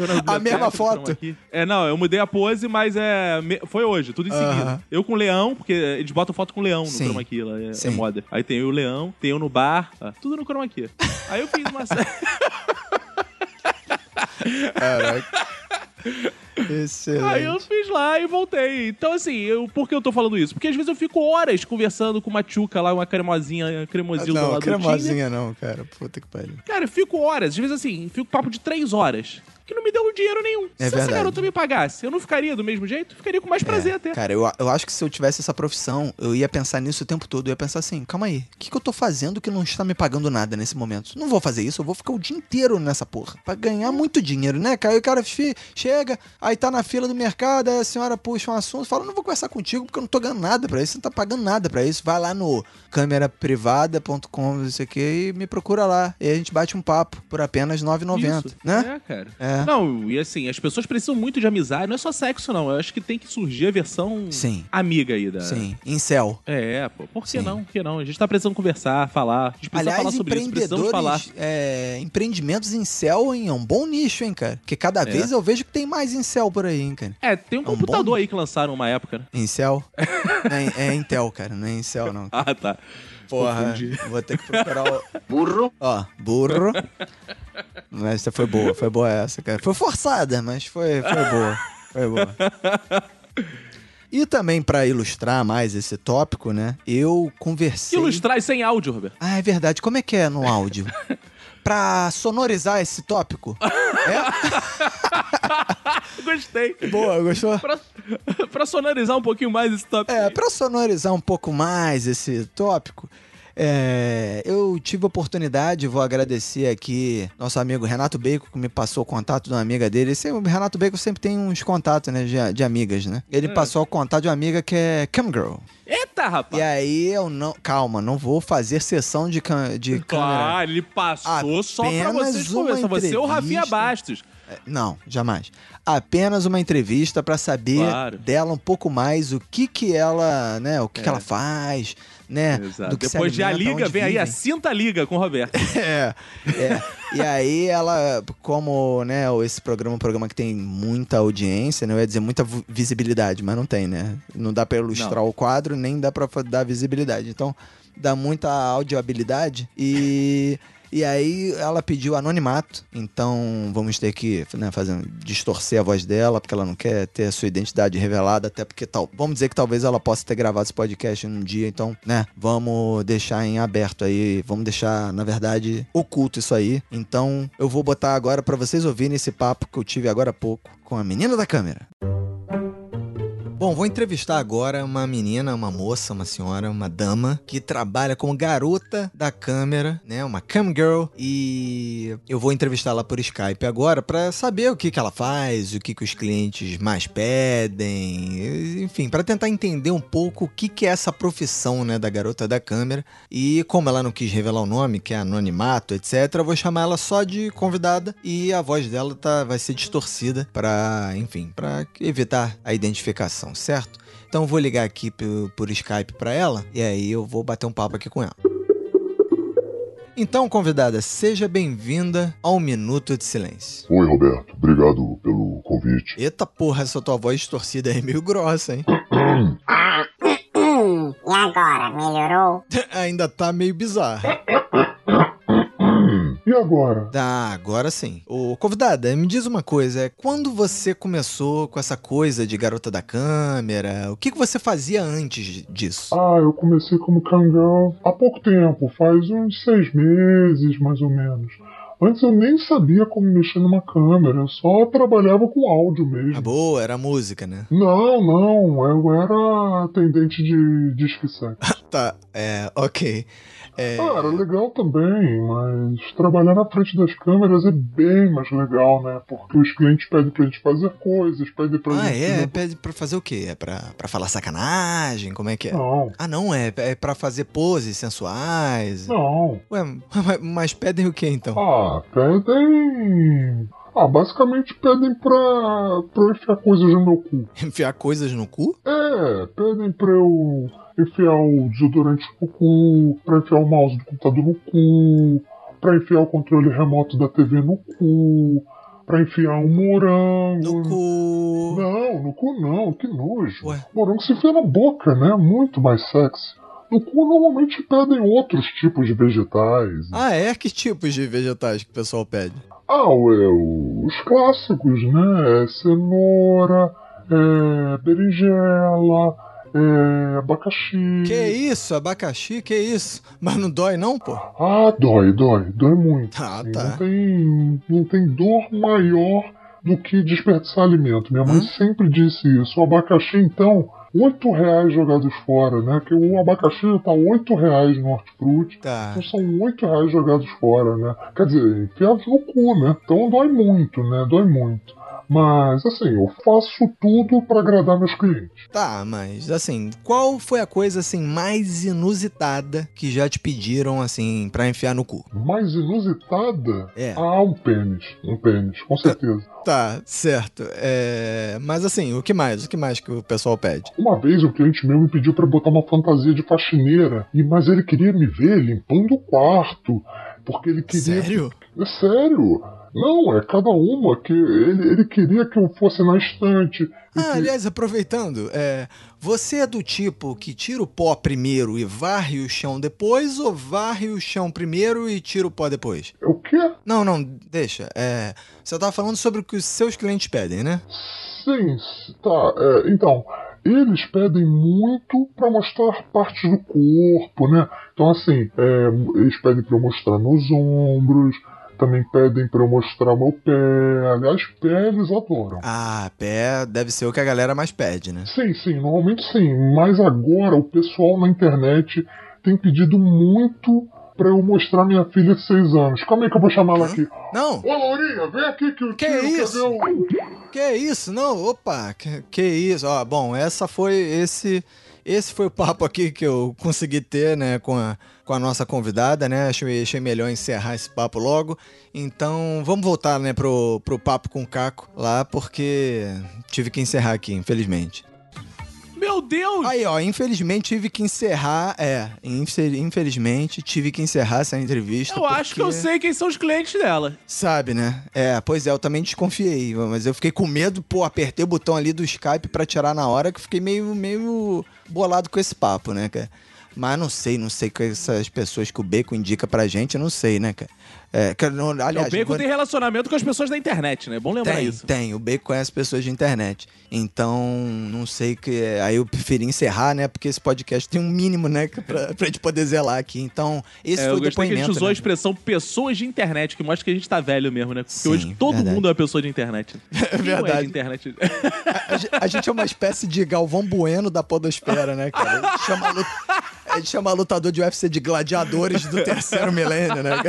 Biblioteca, mesma no foto? É, não, eu mudei a pose, mas é me- foi hoje, tudo em seguida. Eu com leão, porque eles botam foto com leão no Sim. chroma key, lá, é, é Sim. moda. Aí tem eu o leão, tem eu no bar, ah, tudo no chroma key. Aí eu fiz uma série... Caraca. Excelente. Aí eu fiz lá e voltei. Então, assim, eu, por que eu tô falando isso? Porque às vezes eu fico horas conversando com uma tchuca lá, uma cremosinha, cremosilda lá Não, do Tinder. cremosinha não, cara. Puta que pariu. Cara, eu fico horas, às vezes assim, fico papo de três horas. Que não me deu dinheiro nenhum. É se essa verdade. garota me pagasse, eu não ficaria do mesmo jeito? Ficaria com mais prazer até. Cara, eu, eu acho que se eu tivesse essa profissão, eu ia pensar nisso o tempo todo. Eu ia pensar assim, calma aí, o que, que eu tô fazendo que não está me pagando nada nesse momento? Não vou fazer isso, eu vou ficar o dia inteiro nessa porra. Pra ganhar muito dinheiro, né, cara? Aí o cara chega, aí tá na fila do mercado, aí a senhora puxa um assunto, fala, não vou conversar contigo porque eu não tô ganhando nada pra isso, você não tá pagando nada pra isso. Vai lá no câmeraprivada.com, não sei o que, e me procura lá. E a gente bate um papo por apenas R$ 9,90, Isso. né? É, cara. É. Não, e assim, as pessoas precisam muito de amizade. Não é só sexo, não. Eu acho que tem que surgir a versão Sim. amiga aí da. Sim, incel. É, pô. Por que Sim. não? Por que não? A gente tá precisando conversar, falar. A gente precisa Aliás, falar sobre isso. Precisamos falar. empreendedores, é, empreendimentos em céu hein, é um bom nicho, hein, cara? Porque cada vez eu vejo que tem mais em céu por aí, hein, cara. É, tem um um computador bom- aí que lançaram uma época, né? Em céu? é, é Intel, cara, não é em céu, não. Ah, tá. Porra, Confundi. vou ter que procurar o... Burro. Ó, burro. Mas essa foi boa, foi boa essa, cara. Foi forçada, mas foi, foi boa. Foi boa. E também pra ilustrar mais esse tópico, né? Eu conversei... Ilustrar sem áudio, Roberto. Ah, é verdade. Como é que é no áudio? pra sonorizar esse tópico. Gostei. Boa, gostou? Pra, pra sonorizar um pouquinho mais esse tópico. É, pra sonorizar um pouco mais esse tópico, é, eu tive a oportunidade, vou agradecer aqui nosso amigo Renato Bacon, que me passou o contato de uma amiga dele. Esse, o Renato Bacon sempre tem uns contatos, né, de, de amigas, né? Ele passou o contato de uma amiga que é Camgirl. Eita, rapaz. E aí eu não... Calma, não vou fazer sessão de, cam- de câmera. Claro, ele passou só pra Apenas vocês conversar. Você é o Rafinha. Bastos. É, Não, jamais. Apenas uma entrevista pra saber Claro. dela um pouco mais o que que ela, né, o que, que É. ela faz, né, Exato. do que Depois de a liga, vem aí a cinta liga com o Roberto. É, é. E aí ela, como, né, esse programa é um programa que tem muita audiência, né, eu ia dizer muita visibilidade, mas não tem, né? Não dá pra ilustrar o quadro, nem dá pra fa- dar visibilidade. Então, dá muita audiohabilidade e... E aí ela pediu anonimato, então vamos ter que né, fazer, distorcer a voz dela, porque ela não quer ter a sua identidade revelada, até porque tal. Vamos dizer que talvez ela possa ter gravado esse podcast num dia, então, né? Vamos deixar em aberto aí, vamos deixar, na verdade, oculto isso aí. Então, eu vou botar agora pra vocês ouvirem esse papo que eu tive agora há pouco com a menina da câmera. Bom, vou entrevistar agora uma menina, uma moça, uma senhora, uma dama que trabalha como garota da câmera, né? Uma cam girl e eu vou entrevistá-la por Skype agora pra saber o que que ela faz, o que que os clientes mais pedem, enfim, pra tentar entender um pouco o que que é essa profissão, né, da garota da câmera. E como ela não quis revelar o nome, que é anonimato, etc, eu vou chamar ela só de convidada e a voz dela tá vai ser distorcida pra, enfim, pra evitar a identificação, certo? Então eu vou ligar aqui por, por Skype pra ela e aí eu vou bater um papo aqui com ela. Então, convidada, seja bem-vinda ao Minuto de Silêncio. Oi, Roberto. Obrigado pelo convite. Eita porra, essa tua voz distorcida é meio grossa, hein? Hum, e agora, melhorou? Ainda tá meio bizarro. E agora? Ah, agora sim. Ô, convidada, me diz uma coisa. é, Quando você começou com essa coisa de garota da câmera, o que, que você fazia antes disso? Ah, eu comecei como Kangirl há pouco tempo, faz uns seis meses, mais ou menos. Antes eu nem sabia como mexer numa câmera, eu só trabalhava com áudio mesmo. Ah, boa, era música, né? Não, não, eu era atendente de disque sex. Tá, é, ok. É, Ah, era legal também, mas trabalhar na frente das câmeras é bem mais legal, né? Porque os clientes pedem pra gente fazer coisas, pedem pra ah, gente. é? Pede pra fazer o quê? É pra, pra falar sacanagem? Como é que é? Não, Ah, não, é, é pra fazer poses sensuais. não. Ué, mas- mas pedem o que então? Ah, pedem. Ah, basicamente pedem pra, pra eu enfiar coisas no meu cu. Enfiar coisas no cu? É, pedem pra eu enfiar o desodorante no cu, pra enfiar o mouse do computador no cu, pra enfiar o controle remoto da TV no cu, pra enfiar um morango. No cu. Não, no cu não, que nojo. Ué. Morango se enfia na boca, né? Muito mais sexy. No cu normalmente pedem outros tipos de vegetais. Ah, é? Que tipos de vegetais que o pessoal pede? Ah, ué, os clássicos, né? Cenoura, é, berinjela, é, abacaxi. Que isso? Abacaxi? Que isso? Mas não dói não, pô? Ah, dói, dói, dói muito. Ah, Assim, tá. Não tem, não tem dor maior do que desperdiçar alimento. Minha mãe sempre disse isso. O abacaxi, então, oito reais jogados fora, né? Que o abacaxi tá oito reais no hortifruti. Tá. Então são oito reais jogados fora, né? Quer dizer, enfiados no cu, né? Então dói muito, né? Dói muito. Mas, assim, eu faço tudo pra agradar meus clientes. Tá, mas assim, qual foi a coisa assim mais inusitada que já te pediram assim pra enfiar no cu? Mais inusitada? É. Ah, um pênis. Um pênis, com certeza. Tá, certo. É, mas assim, o que mais? O que mais que o pessoal pede? Uma vez um cliente meu me pediu pra botar uma fantasia de faxineira, e mas ele queria me ver limpando o quarto, porque ele queria. Sério? É sério? Não, é cada uma que ele, ele queria que eu fosse na estante. Ah, que- aliás, aproveitando, é, você é do tipo que tira o pó primeiro e varre o chão depois, ou varre o chão primeiro e tira o pó depois? O quê? Não, não, deixa. É, você tava falando sobre o que os seus clientes pedem, né? Sim, tá. é, então, eles pedem muito pra mostrar partes do corpo, né? Então, assim, é, eles pedem pra eu mostrar meus ombros, também pedem pra eu mostrar meu pé. Aliás, pé eles adoram. Ah, pé deve ser o que a galera mais pede, né? Sim, sim, normalmente sim. Mas agora o pessoal na internet tem pedido muito pra eu mostrar minha filha de 6 anos. Calma aí que eu vou chamar ela aqui. Não, Ô, Lourinha, vem aqui que o Que tio quer isso? ver o... que isso? Não, opa, que, que isso? Ó, bom, essa foi esse esse foi o papo aqui que eu consegui ter, né, com a, com a nossa convidada, né? Achei, achei melhor encerrar esse papo logo. Então, vamos voltar, né, pro, pro papo com o Caco lá, porque tive que encerrar aqui, infelizmente. Meu Deus! Aí, ó, infelizmente tive que encerrar, é, infe- infelizmente tive que encerrar essa entrevista. eu acho que eu porque- sei quem são os clientes dela. Sabe, né? É, pois é, eu também desconfiei, mas eu fiquei com medo, pô, apertei o botão ali do Skype pra tirar na hora que eu fiquei meio, meio bolado com esse papo, né, cara? Mas não sei, não sei com essas pessoas que o Bacon indica pra gente, eu não sei, né, cara? É, que aliás, o vou- tem relacionamento com as pessoas da internet, né? É bom lembrar tem, isso. tem. O Bacon conhece pessoas de internet. Então, não sei que. Aí eu preferi encerrar, né? Porque esse podcast tem um mínimo, né? que- Pra, pra gente poder zelar aqui. Então, esse É, foi eu o gostei que a gente depoimento. usou a né? expressão pessoas de internet, que mostra que a gente tá velho mesmo, né? Porque Sim, hoje todo verdade. mundo é uma pessoa de internet. É verdade. de internet. A, a gente é uma espécie de Galvão Bueno da podosfera, né, cara? A gente chama, a a gente chama lutador de UFC de gladiadores do terceiro milênio, né, que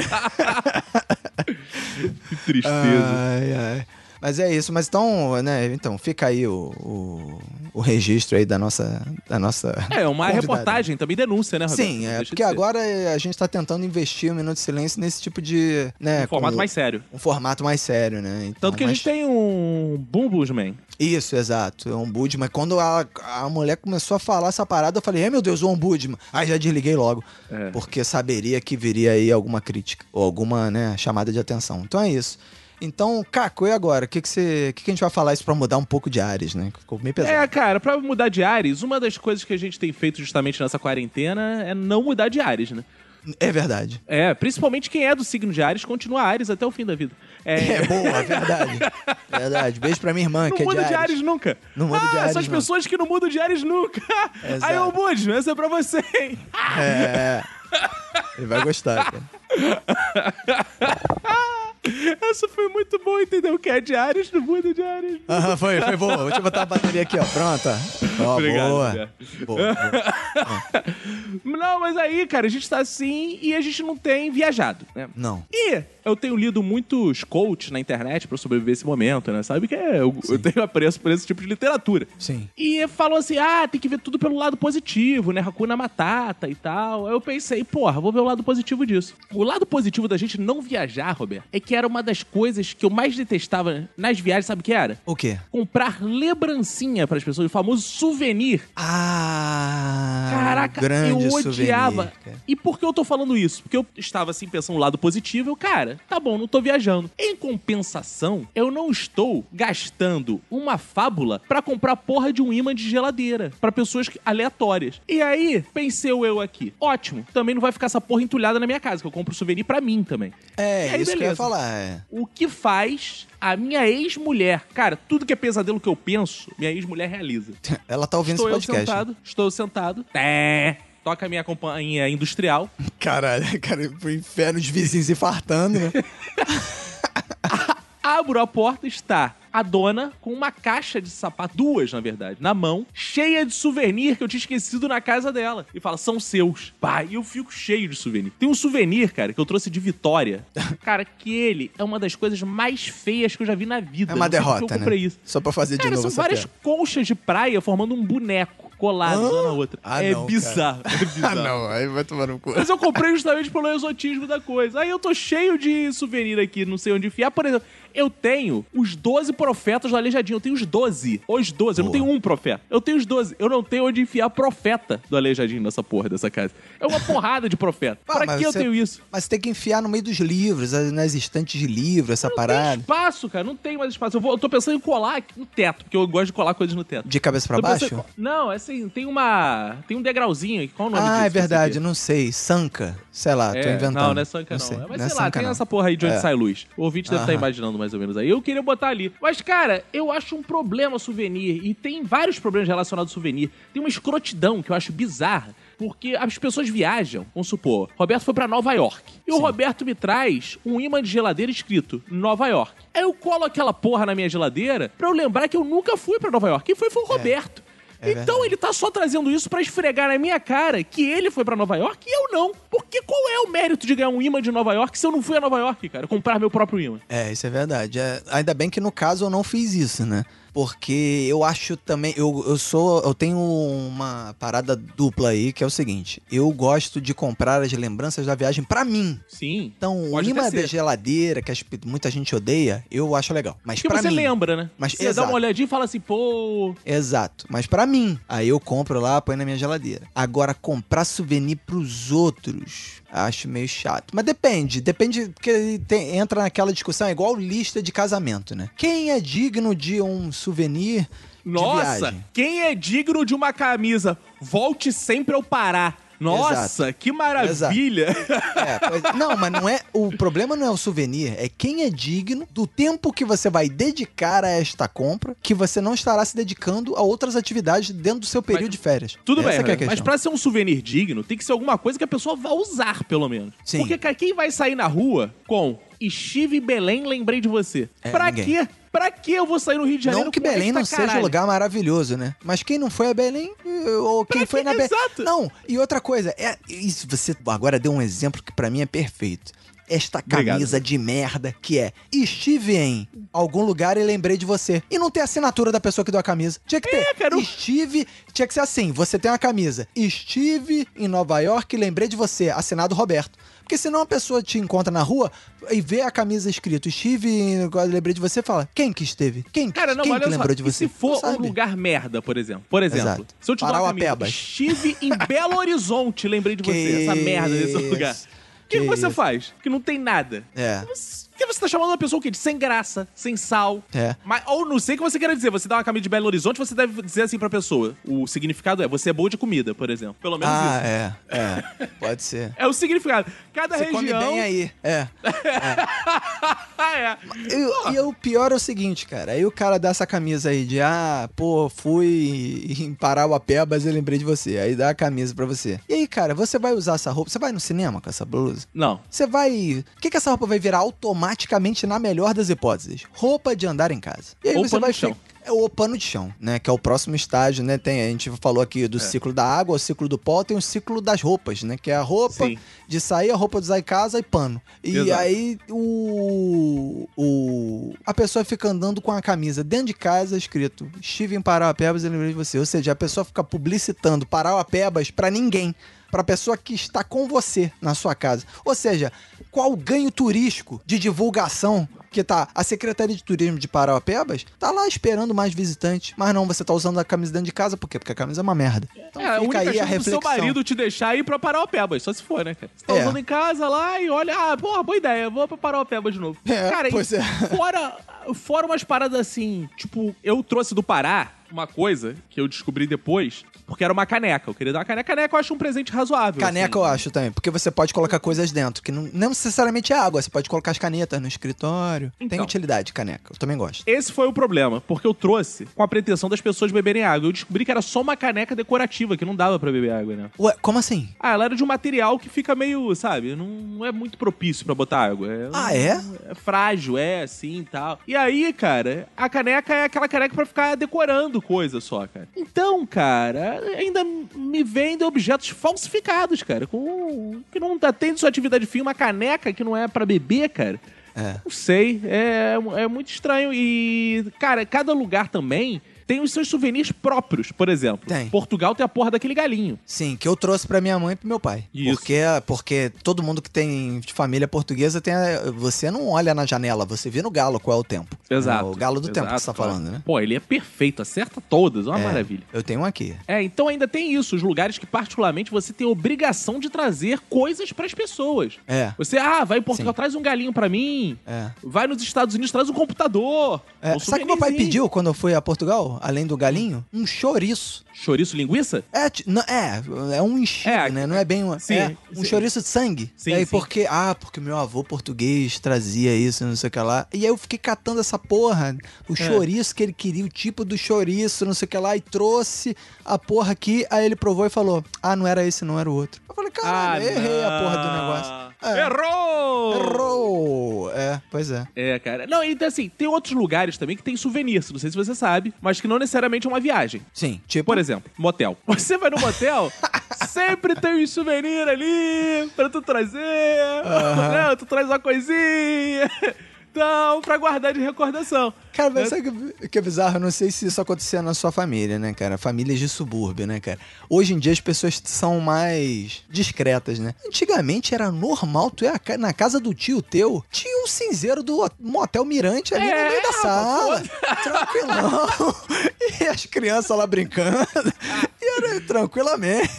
tristeza. Ai, ai. Mas é isso, mas então, né, então, fica aí o, o, o registro aí da nossa, da nossa é, uma convidada. reportagem, também denúncia, né, Roberto? Sim, é porque agora é, a gente tá tentando investir o Minuto de Silêncio nesse tipo de, né, Um formato mais sério. um formato mais sério, né? Então, Tanto que a mas- gente tem um Bumbusman. Isso, exato, é um ombudsman. Quando a, a mulher começou a falar essa parada, eu falei, é meu Deus, o ombudsman. Aí já desliguei logo, É. porque saberia que viria aí alguma crítica, ou alguma, né, chamada de atenção. Então é isso. Então, Caco, e agora? O que, que, você, o que, que a gente vai falar isso pra mudar um pouco de ares, né? Ficou meio pesado. É, cara, pra mudar de ares, uma das coisas que a gente tem feito justamente nessa quarentena é não mudar de ares, né? É verdade. É, principalmente quem é do signo de Ares, continua Ares até o fim da vida. É, É boa, é verdade. Verdade. Beijo pra minha irmã, não que é muda de de Ares. Ares nunca. Não muda ah, de Ares, essas não. pessoas que não mudam de Ares nunca. Exato. Aí, ô Bud, essa é pra você, hein? É. Ele vai gostar, cara. Essa foi muito boa, entendeu? Que é de Ares, não muda de Ares. Aham, foi, foi boa. Vou te botar a bateria aqui, ó. Pronta. Ó, Obrigado, boa. boa. boa. Não, mas aí, cara, a gente tá assim e a gente não tem viajado, né? Não. E eu tenho lido muitos coaches na internet pra sobreviver esse momento, né? Sabe que é, eu, eu tenho apreço por esse tipo de literatura. Sim. E falam assim: ah, tem que ver tudo pelo lado positivo, né? Hakuna Matata e tal. Aí eu pensei, porra, vou ver o lado positivo disso. O lado positivo da gente não viajar, Roberto, é que era uma das coisas que eu mais detestava nas viagens, sabe o que era? O quê? Comprar lembrancinha pras pessoas, o famoso souvenir. Ah. Caraca, eu odiava. souvenir, e por que eu tô falando isso? Porque eu estava assim pensando no lado positivo, eu, cara, tá bom, não tô viajando. Em compensação, eu não estou gastando uma fábula pra comprar porra de um imã de geladeira pra pessoas aleatórias. E aí, pensei eu aqui, ótimo, também não vai ficar essa porra entulhada na minha casa, que eu compro souvenir pra mim também. É, aí, isso que eu ia beleza. falar. É. O que faz a minha ex-mulher, cara, tudo que é pesadelo que eu penso, minha ex-mulher realiza. Ela tá ouvindo Estou esse podcast. sentado, estou sentado. É. Toca a minha companhia industrial. Caralho, cara, pro inferno, os vizinhos se fartando, né? Abro a porta, está a dona com uma caixa de sapato, duas na verdade, na mão, cheia de souvenir que eu tinha esquecido na casa dela. E fala, são seus. Pá, e eu fico cheio de souvenir. Tem um souvenir, cara, que eu trouxe de Vitória. Cara, que ele é uma das coisas mais feias que eu já vi na vida. É uma derrota, né? isso. Só pra fazer de Cara, novo são várias piada. colchas de praia formando um boneco colado uma na outra. Ah, é não, bizarro. É Ah, bizarro. não, aí vai tomar no cu. Mas eu comprei justamente pelo exotismo da coisa. Aí eu tô cheio de souvenir aqui, não sei onde enfiar. Por exemplo, eu tenho os 12 profetas do Aleijadinho. Eu tenho os 12. Os 12. Eu não Boa. tenho um profeta. Eu tenho os 12. Eu não tenho onde enfiar profeta do Aleijadinho nessa porra dessa casa. É uma porrada de profeta. Ah, pra que eu você- tenho isso? Mas você tem que enfiar no meio dos livros, nas estantes de livro, essa Não tem parada. espaço, cara. Não tem mais espaço. Eu, vou- eu tô pensando em colar aqui no teto, porque eu gosto de colar coisas no teto. De cabeça pra Tô baixo? pensando- Não, é assim, tem uma. Tem um degrauzinho. Qual é o nome disso? Ah, é Esse verdade, não sei. Sanca. Sei lá, tô É, inventando. Não, não é Sanca não. sei, Mas não sei é lá, tem não. essa porra aí de onde É. sai luz. O ouvinte deve estar Aham. imaginando mais ou menos aí. Eu queria botar ali. Mas, cara, eu acho um problema souvenir. E tem vários problemas relacionados ao souvenir. Tem uma escrotidão que eu acho bizarra. Porque as pessoas viajam, vamos supor, Roberto foi pra Nova York. E o Roberto me traz um imã de geladeira escrito Nova York. Aí eu colo aquela porra na minha geladeira pra eu lembrar que eu nunca fui pra Nova York. Quem foi foi o Roberto. É então verdade. ele tá só trazendo isso pra esfregar na minha cara que ele foi pra Nova York e eu não. Porque qual é o mérito de ganhar um imã de Nova York se eu não fui a Nova York, cara? Comprar meu próprio imã. É, isso é verdade. É, ainda bem que no caso eu não fiz isso, né? Porque eu acho também. Eu, eu sou. Eu tenho uma parada dupla aí, que é o seguinte: eu gosto de comprar as lembranças da viagem pra mim. Sim. Então, o imã da geladeira, que as- muita gente odeia, eu acho legal. Mas Porque pra você mim. lembra, né? Mas você dá exato. uma olhadinha e fala assim, pô. Exato. Mas pra mim, aí eu compro lá, põe na minha geladeira. Agora, comprar souvenir pros outros, acho meio chato. Mas depende, depende, porque tem- entra naquela discussão, é igual lista de casamento, né? Quem é digno de um souvenir Nossa, quem é digno de uma camisa? Volte sempre ao Pará. Nossa, que maravilha. É, pois- não, mas não é. O problema não é o souvenir, é quem é digno do tempo que você vai dedicar a esta compra, que você não estará se dedicando a outras atividades dentro do seu período Mas- de férias. Tudo Essa bem, é mas pra ser um souvenir digno, tem que ser alguma coisa que a pessoa vá usar, pelo menos. Sim. Porque, cara, quem vai sair na rua com estive em Belém, lembrei de você? É, pra ninguém. quê? Pra que eu vou sair no Rio de Janeiro Não que Belém não seja um caralho? lugar maravilhoso, né? Mas quem não foi a Belém, eh, ou quem Pra foi quê? na Belém. Não, e outra coisa, é isso você agora deu um exemplo que pra mim é perfeito. Esta Obrigado. camisa de merda que é estive em algum lugar e lembrei de você. E não ter a assinatura da pessoa que deu a camisa. Tinha que ter. É, cara, Estive. Tinha que ser assim: você tem uma camisa. Estive em Nova York e lembrei de você. Assinado Roberto. Porque senão a pessoa te encontra na rua e vê a camisa escrito estive em lembrei de você fala: quem que esteve? Quem, Cara, não, quem que só, lembrou de e você? se for um lugar merda, por exemplo. Por exemplo, Exato. se eu te dou uma camisa, estive em Belo Horizonte, lembrei de Que você, essa merda desse lugar. O que, que que você isso. faz? Que não tem nada. É. Você Porque você tá chamando uma pessoa o quê? De sem graça, sem sal. É. Mas, ou não sei o que você quer dizer. Você dá uma camisa de Belo Horizonte, você deve dizer assim pra pessoa. O significado é, você é boa de comida, por exemplo. Pelo menos Ah, isso. é, é. Pode ser. É o significado. Cada Você come região. bem aí. É. Ah, é. E, e o pior é o seguinte, cara. Aí o cara dá essa camisa aí de, ah, pô, fui em Parauapebas e lembrei de você. Aí dá a camisa pra você. E aí, cara, você vai usar essa roupa? Você vai no cinema com essa blusa? Não. Você vai. O que, que essa roupa vai virar automaticamente na melhor das hipóteses? Roupa de andar em casa. E aí Ou você vai de chão. fi- É o pano de chão, né? Que é o próximo estágio, né? Tem, a gente falou aqui É. do ciclo da água, o ciclo do pó, tem o ciclo das roupas, né? Que é a roupa Sim. de sair, a roupa de usar em casa e pano. E Exato. aí o, o. A pessoa fica andando com a camisa dentro de casa escrito Estive em Parauapebas e lembrei de você. Ou seja, a pessoa fica publicitando Parauapebas pra ninguém. Pra pessoa que está com você na sua casa. Ou seja, qual o ganho turístico de divulgação que tá a Secretaria de Turismo de Parauapebas tá lá esperando mais visitantes. Mas não, você tá usando a camisa dentro de casa, por quê? Porque a camisa é uma merda. Então é, a fica única aí a do seu reflexão. marido te deixar ir pra Parauapebas, só se for, né, cara? Você tá É. usando em casa lá e olha, ah, porra, boa ideia, vou pra Parauapebas de novo. É, cara, pois e é. fora, fora umas paradas assim, tipo, eu trouxe do Pará uma coisa que eu descobri depois, porque era uma caneca. Eu queria dar uma caneca. Caneca eu acho um presente razoável. Caneca eu assim. acho também, porque você pode colocar coisas dentro, que não, não necessariamente é água, você pode colocar as canetas no escritório. Tem Então. utilidade, caneca. Eu também gosto. Esse foi o problema, porque eu trouxe com a pretensão das pessoas beberem água. Eu descobri que era só uma caneca decorativa, que não dava pra beber água, né? Ué, como assim? Ah, ela era de um material que fica meio, sabe, não, é muito propício pra botar água. É, Ah, é? É frágil, é assim e tal. E aí, cara, a caneca é aquela caneca pra ficar decorando coisa só, cara. Então, cara, ainda me vendem objetos falsificados, cara, com que não atende sua atividade fim, uma caneca que não é pra beber, cara. É. Não sei, é, é muito estranho. E, cara, cada lugar também tem os seus souvenirs próprios, por exemplo. Tem. Portugal tem a porra daquele galinho. Sim, que eu trouxe pra minha mãe e pro meu pai. Isso. Porque, porque todo mundo que tem família portuguesa tem. a- Você não olha na janela, você vê no galo qual é o tempo. Exato. É o galo do tempo que Exato, você tá claro. falando, né? Pô, ele é perfeito, acerta todas, é uma É, maravilha. Eu tenho um aqui. É, então ainda tem isso, os lugares que particularmente você tem obrigação de trazer coisas pras pessoas. É. Você, ah, vai em Portugal, Sim. traz um galinho pra mim. É. Vai nos Estados Unidos, traz um computador. É, um sabe o que meu pai pediu quando eu fui a Portugal, além do galinho? Um chouriço. Chouriço linguiça? É, não, é, é um enchido, É, né? Não é bem um, sim, é, um sim. chouriço de sangue. Sim, e aí sim. porque, ah, porque meu avô português trazia isso, não sei o que lá. E aí eu fiquei catando essa porra, o É. chouriço que ele queria, o tipo do chouriço, não sei o que lá, e trouxe a porra aqui, aí ele provou e falou: "Ah, não era esse, não era o outro". Eu falei: "Caralho, errei a porra do Ah, negócio". É. Errou! Errou. É, pois é. É, cara. Não, então assim, tem outros lugares também que tem souvenirs, não sei se você sabe, mas que não necessariamente é uma viagem. Sim, tipo, Por exemplo, motel. Você vai no motel, sempre tem um souvenir ali pra tu trazer. Né? Tu traz uma coisinha. Então, pra guardar de recordação. Cara, mas Né? sabe o que, é bizarro? Eu não sei se isso acontecia na sua família, né, cara? Famílias de subúrbio, né, cara? Hoje em dia as pessoas são mais discretas, né? Antigamente era normal tu ir na casa do tio teu, tinha um cinzeiro do motel Mirante ali É, no meio da sala. Tranquilão. e as crianças lá brincando. E era tranquilamente.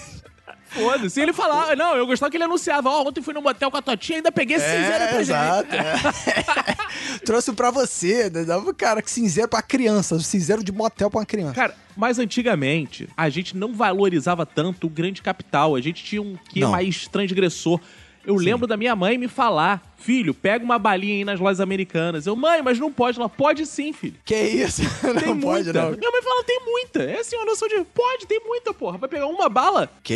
Foda-se. Ele falava, não, eu gostava que ele anunciava, ó, ontem fui no motel com a e ainda peguei esse cinzeiro pra É, exato. gente. é. Trouxe pra você, né? Dava, cara, que cinzeiro pra criança, cinzeiro de motel pra uma criança. Cara, mas antigamente a gente não valorizava tanto o grande capital. A gente tinha um Não. mais transgressor. Eu lembro da minha mãe me falar: Filho, pega uma balinha aí nas lojas americanas. Eu, mãe, mas não pode. Ela, pode sim, filho. Que isso? Tem não pode, muita. não. Minha mãe fala, tem muita. É assim, uma noção de. Pode, tem muita, porra. Vai pegar uma bala. Que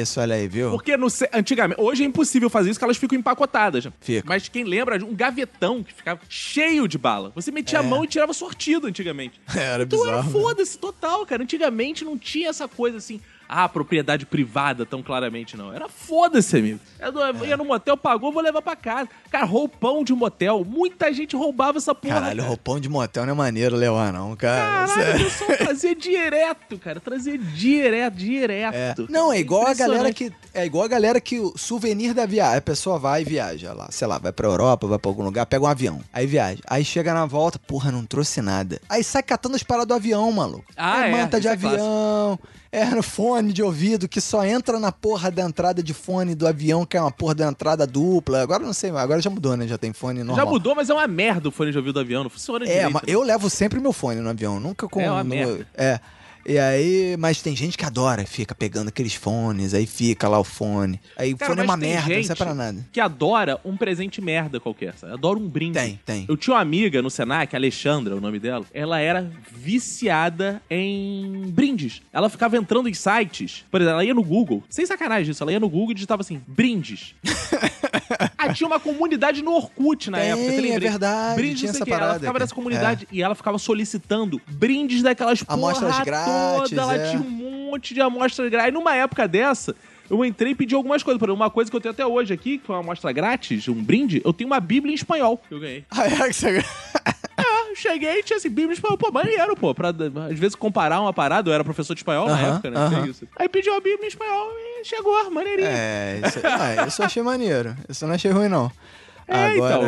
isso, olha aí, viu? Porque no, antigamente, hoje é impossível fazer isso, porque elas ficam empacotadas. Fica. Mas quem lembra, um gavetão que ficava cheio de bala. Você metia a É. mão e tirava sortido antigamente. Era Então era bizarro. foda-se total, cara. Antigamente não tinha essa coisa assim, ah, propriedade privada tão claramente, não. Era foda-se, amigo. Eu não- ia no motel, pagou, vou levar pra casa. Cara, roupão de motel. Muita gente roubava essa porra. Caralho, cara. roupão de motel não é maneiro levar, não, cara. Caralho, o pessoal trazia direto, cara. Trazia direto, direto. É. Não, é igual a galera que. É igual a galera que o souvenir da viagem. A pessoa vai e viaja lá, sei lá, vai pra Europa, vai pra algum lugar, pega um avião. Aí viaja. Aí chega na volta, porra, não trouxe nada. Aí sai catando as paradas do avião, maluco. Ah, é é, manta de é clássico. Avião, É, no fone de ouvido que só entra na porra da entrada de fone do avião, que é uma porra da entrada dupla. Agora não sei, agora já mudou, né? Já tem fone normal. Já mudou, mas é uma merda o fone de ouvido do avião, não funciona É, direito. mas né? eu levo sempre meu fone no avião, nunca com. É uma no- merda. É. E aí, mas tem gente que adora, fica pegando aqueles fones, aí fica lá o fone. Aí o fone é uma merda, não serve pra nada. que adora um presente merda qualquer, sabe? Adora um brinde. Tem, tem. Eu tinha uma amiga no Senac, a Alexandra, o nome dela. Ela era viciada em brindes. Ela ficava entrando em sites. Por exemplo, ela ia no Google. Sem sacanagem disso. Ela ia no Google e digitava assim, brindes. ah, tinha uma comunidade no Orkut na Tem, época. você é lembrei. verdade, Brindes, tinha essa o quê. Ela parada, ficava nessa comunidade e ela ficava solicitando brindes daquelas Amostras porra grátis, toda. Ela é. tinha um monte de amostras grátis. E numa época dessa... Eu entrei e pedi algumas coisas. Por exemplo, uma coisa que eu tenho até hoje aqui, que foi uma amostra grátis, um brinde, eu tenho uma Bíblia em espanhol que eu ganhei. Ah, é que você... Cheguei e tinha assim, Bíblia em espanhol. Pô, maneiro, pô. Pra, às vezes, comparar uma parada. Eu era professor de espanhol na Aham, época, né? Tinha isso. Aí pedi uma Bíblia em espanhol e chegou, maneirinho. É, isso, ah, isso eu achei maneiro. Isso eu não achei ruim, não. É, agora,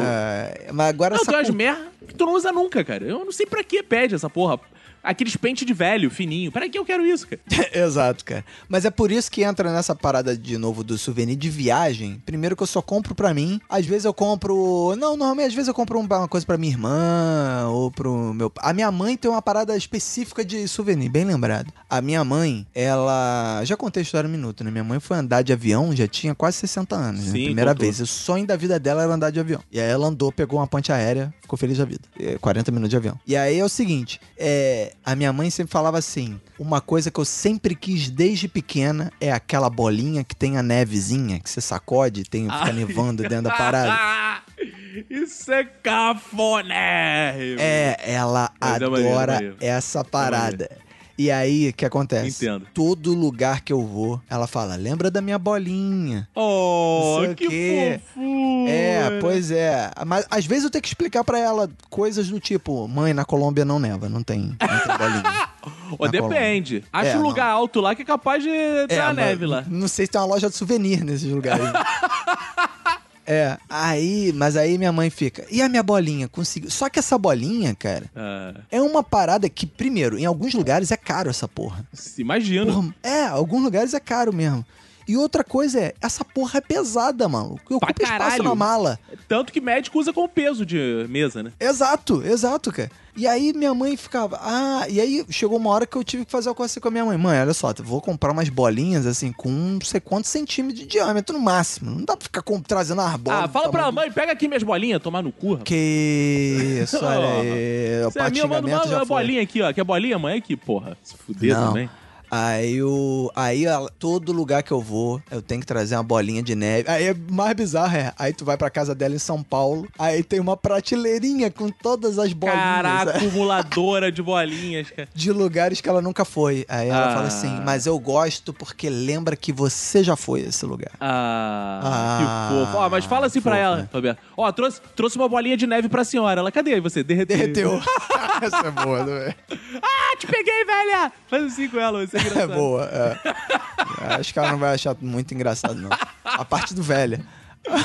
mas agora Não, essa tem umas merda que tu não usa nunca, cara. Eu não sei pra que pede essa porra. Aqueles pente de velho, fininho. Pra que eu quero isso, cara? Exato, cara. Mas é por isso que entra nessa parada de novo do souvenir de viagem. Primeiro que eu só compro pra mim. Às vezes eu compro. Não, normalmente às vezes eu compro um- uma coisa pra minha irmã ou pro meu. A minha mãe tem uma parada específica de souvenir, bem lembrado. A minha mãe, ela. Já contei a história um minuto, né? Minha mãe foi andar de avião, já tinha quase 60 anos, né? Sim, Primeira contou. vez. O sonho da vida dela era andar de avião. E aí ela andou, pegou uma ponte aérea, ficou feliz da vida. É, 40 minutos de avião. E aí é o seguinte: é, a minha mãe sempre falava assim: uma coisa que eu sempre quis desde pequena é aquela bolinha que tem a nevezinha, que você sacode e tem, fica Ai. nevando dentro da parada. Isso é cafonérrimo. É, ela Mas é maneiro, adora essa parada. E aí, o que acontece? Entendo. Todo lugar que eu vou, ela fala: lembra da minha bolinha. Oh, que quê. fofura. É, pois é. Mas às vezes eu tenho que explicar pra ela coisas do tipo: mãe, na Colômbia não neva, não tem, não tem bolinha. Ou depende. Acha É, um não. lugar alto lá que é capaz de ter a mas neve lá. Não sei se tem uma loja de souvenir nesses lugares. é, aí, mas aí minha mãe fica. E a minha bolinha? Conseguiu. Só que essa bolinha, cara, Ah, é uma parada que, primeiro, em alguns lugares é caro essa porra. se imagina. Porra, é, alguns lugares é caro mesmo. E outra coisa é, essa porra é pesada, mano. Pra Ocupa espaço na mala. Tanto que médico usa como peso de mesa, né? Exato, exato, cara. E aí minha mãe ficava, ah, e aí chegou uma hora que eu tive que fazer uma coisa assim com a minha mãe. Mãe, olha só, eu vou comprar umas bolinhas assim com não sei quantos centímetros de diâmetro no máximo. Não dá pra ficar com- trazendo as bolas. ah, fala pra mãe, pega aqui minhas bolinhas, tomar no cu, rapaz. Que isso, olha aí. O Você é minha, manda uma bolinha aqui, ó. Quer bolinha, mãe? Aqui, porra. Se fuder Não. também. Aí, o, aí todo lugar que eu vou, eu tenho que trazer uma bolinha de neve. Aí é mais bizarro, é. Aí tu vai pra casa dela em São Paulo, aí tem uma prateleirazinha com todas as bolinhas. Caraca, é, acumuladora de bolinhas, cara. De lugares que ela nunca foi. Aí ela Ah. fala assim, mas eu gosto porque lembra que você já foi a esse lugar. Ah, Ah, que fofo. Ó, mas fala assim pra fofo, ela, né? Roberto. Ó, trouxe, trouxe uma bolinha de neve pra senhora. Ela, cadê você? Derreteu. Derreteu. Essa é boa, né? Ah, te peguei, velha! Faz assim com ela, isso é É engraçado. boa, é. Acho que ela não vai achar muito engraçado, não. A parte do velho.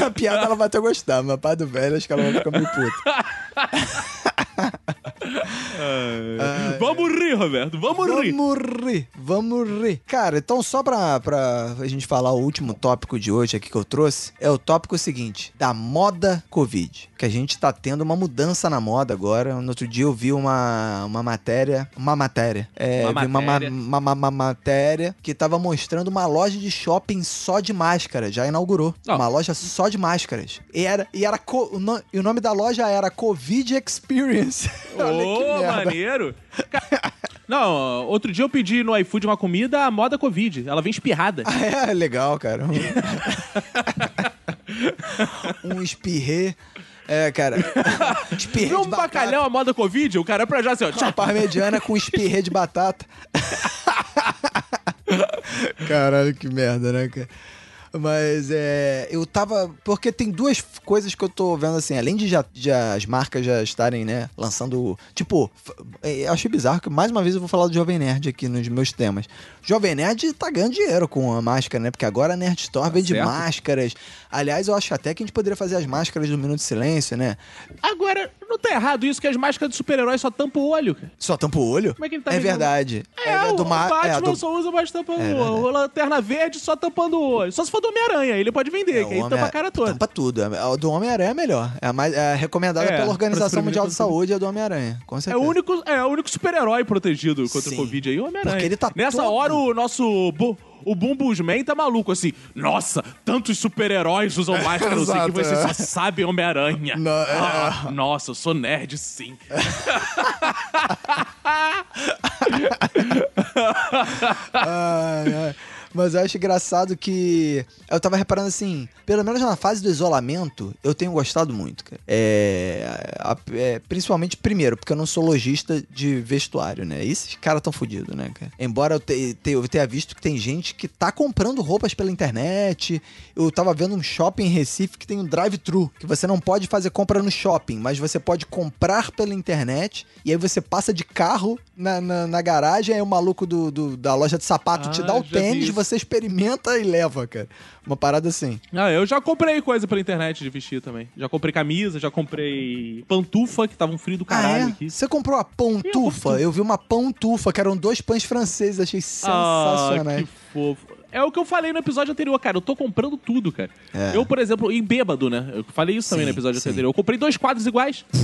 A piada ela vai até gostar, mas a parte do velho acho que ela vai ficar meio puta. Vamos rir, Roberto, vamos, rir. Vamos rir, vamos rir. Cara, então só pra, pra a gente falar o último tópico de hoje aqui que eu trouxe, é o tópico seguinte, da moda Covid. Que a gente tá tendo uma mudança na moda agora. No outro dia eu vi uma, uma matéria, uma matéria, é, Uma uma, matéria. uma, ma- ma- matéria que tava mostrando uma loja de shopping só de máscara, já inaugurou. Ó. Uma loja só de máscaras. E era, e era co- o, no- e o nome da loja era Covid Experience. Olha que merda. Maneiro. Não, outro dia eu pedi no iFood uma comida, a moda Covid. Ela vem espirrada. Ah, é legal, cara. Um, espirrê. É, cara. Espirrê de um bacalhau, a moda Covid? O cara é pra já assim, ó. Uma parmegiana com espirrê de batata. Caralho, que merda, né, cara? Mas é. Eu tava. Porque tem duas coisas que eu tô vendo assim, além de já, já as marcas já estarem, né, lançando. Tipo, é, eu achei bizarro que mais uma vez eu vou falar do Jovem Nerd aqui nos meus temas. Jovem Nerd tá ganhando dinheiro com a máscara, né? Porque agora a Nerd Store vende certo. máscaras. Aliás, eu acho até que a gente poderia fazer as máscaras do Minuto de Silêncio, né? Agora, não tá errado isso que as máscaras de super-herói só tampam o olho, cara. Só tampa o olho? Como é que ele tá É vendendo? verdade. É, o, do ma- o Batman é, do- só usa mais tampando É o olho. O Lanterna Verde só tampando o olho. Só se for do Homem-Aranha, ele pode vender, É, que aí tampa a cara toda. Tampa tudo. É- A do Homem-Aranha é melhor. É a mais é a recomendada É, pela Organização Mundial de Saúde é a do Homem-Aranha. Com É certeza. o único, é o único super-herói protegido contra Sim. o Covid aí, o Homem-Aranha. Ele tá Nessa todo- hora, o nosso. Bu, o Bumbusman tá maluco, assim. Nossa, tantos super-heróis usam máscara, não sei que, é. só sabem Homem-Aranha. É. Ah, nossa, eu sou nerd, sim. Ai, ai. Mas eu acho engraçado que. Eu tava reparando assim, pelo menos na fase do isolamento, eu tenho gostado muito, cara. É, a- é, principalmente, primeiro, porque eu não sou lojista de vestuário, né? Esses caras tão fodidos, né, cara? Embora eu, te- te- eu tenha visto que tem gente que tá comprando roupas pela internet. Eu tava vendo um shopping em Recife que tem um drive-thru, que você não pode fazer compra no shopping, mas você pode comprar pela internet. E aí você passa de carro na, na, na garagem, aí o maluco do, do- da loja de sapato te Ah, dá o tênis. Você experimenta e leva, cara. Uma parada assim. Ah, eu já comprei coisa pela internet de vestir também. Já comprei camisa, já comprei pantufa, que tava um frio do caralho ah, é? aqui. Você comprou a pão Eu. Eu vi uma pão tufa, que eram dois pães franceses, achei Ah, sensacionais. que fofo. É o que eu falei no episódio anterior, cara. Eu tô comprando tudo, cara. É. Eu, por exemplo, em bêbado, né? Eu falei isso também Sim, no episódio sim. anterior. Eu comprei dois quadros iguais.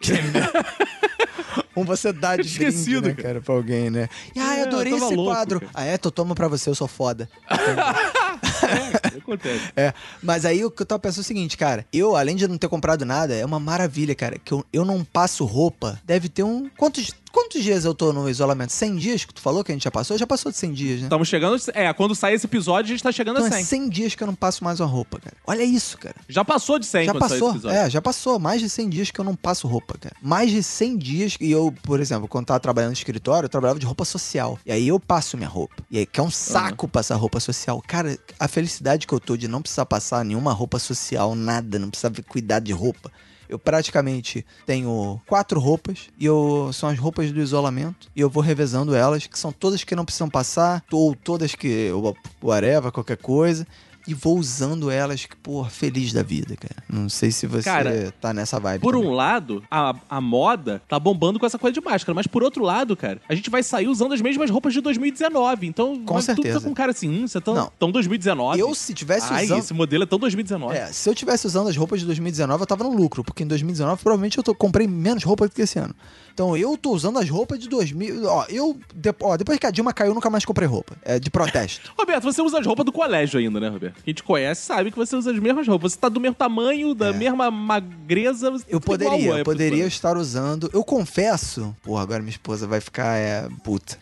Um você dá de Esquecido, brinde, né, cara, pra alguém, né? E, ah, É, eu adorei eu esse louco, quadro. cara. Ah, é? Tô toma pra você, eu sou foda. É, acontece. É, mas aí o que eu tava pensando é o seguinte, cara. Eu, além de não ter comprado nada, é uma maravilha, cara. Que eu, eu não passo roupa. Deve ter um. Quantos, quantos dias eu tô no isolamento? 100 dias que tu falou que a gente já passou? Já passou de 100 dias, né? Estamos chegando. É, quando sair esse episódio, a gente tá chegando Então a é 100. 100 dias que eu não passo mais uma roupa, cara. Olha isso, cara. Já passou de 100 Já passou, é, já passou. Mais de 100 dias que eu não passo roupa, cara. Mais de 100 dias que eu, por exemplo, quando tava trabalhando no escritório, eu trabalhava de roupa social. E aí eu passo minha roupa. E aí que é um saco passar roupa social. Cara, a felicidade que eu tô de não precisar passar nenhuma roupa social, nada, não precisar cuidar de roupa. Eu praticamente tenho quatro roupas e eu são as roupas do isolamento e eu vou revezando elas, que são todas que não precisam passar, ou todas que eu whatever, qualquer coisa. E vou usando elas, que, pô, feliz da vida, cara. Não sei se você Cara, tá nessa vibe. Por também. um lado, a, a moda tá bombando com essa coisa de máscara, mas por outro lado, cara, a gente vai sair usando as mesmas roupas de 2019. Então, Com mas tu certeza. fica com um cara assim, hum, você tá Não. tão 2019. Eu, se tivesse Ai, usando. esse modelo é tão 2019. É, se eu tivesse usando as roupas de 2019, eu tava no lucro, porque em 2019 provavelmente eu tô, comprei menos roupa do que esse ano. Então eu tô usando as roupas de 2000. Ó, eu. de- ó, depois que a Dilma caiu, nunca mais comprei roupa. É de protesto. Roberto, você usa as roupas do colégio ainda, né, Roberto? Quem te conhece sabe que você usa as mesmas roupas. Você tá do mesmo tamanho, da mesma magreza. É. Eu tá poderia, eu poderia colégio. estar usando. Eu confesso. Porra, agora minha esposa vai ficar. É, puta.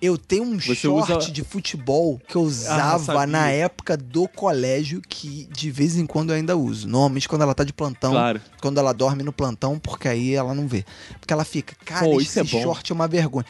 Eu tenho um Você short usa- de futebol que eu usava sabia. na época do colégio que de vez em quando eu ainda uso. Normalmente quando ela tá de plantão. Claro. Quando ela dorme no plantão, porque aí ela não vê. Porque ela fica, cara, Pô, esse é short é uma vergonha.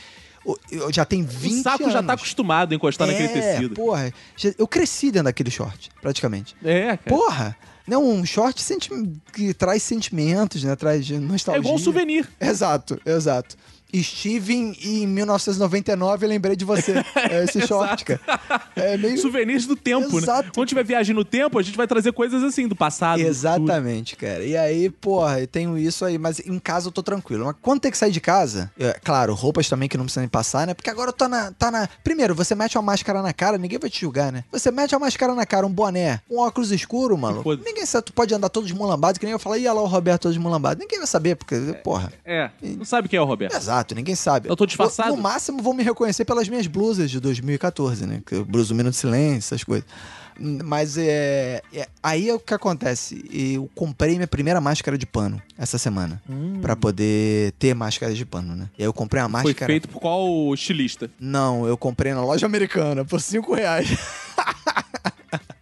Eu- já tenho 20 O saco anos. já tá acostumado a encostar naquele É, tecido. porra. Eu cresci dentro daquele short, praticamente. É, cara. Porra! Não, um short senti- que traz sentimentos, né? Traz é nostalgia. igual um souvenir. Exato, exato. Estive em, em 1999 e lembrei de você. É esse short, cara. É meio... Souvenirs do tempo, Exato. né? Quando tiver viagem no tempo, a gente vai trazer coisas assim, do passado. do. Exatamente, cara. E aí, porra, eu tenho isso aí, mas em casa eu tô tranquilo. Mas quando tem que sair de casa, é, claro, roupas também que não precisam nem passar, né? Porque agora eu tô na, tá na. Primeiro, você mete uma máscara na cara, ninguém vai te julgar, né? Você mete uma máscara na cara, um boné, um óculos escuro. Foda-se. Ninguém sabe, tu pode andar todo desmulambado, que nem eu falei, ia lá o Roberto todo desmulambado. Ninguém vai saber, porque, porra. É, não sabe quem é o Roberto. Exato, ninguém sabe. Eu tô disfarçado? No máximo vão me reconhecer pelas minhas blusas de 2014, né? Blusa do Minuto de Silêncio, essas coisas. Hum, Mas é, é- Aí é o que acontece. Eu comprei minha primeira máscara de pano essa semana. Pra poder ter máscara de pano, né? E aí eu comprei uma Foi máscara. feito por qual estilista? Não, eu comprei na loja americana por 5 reais.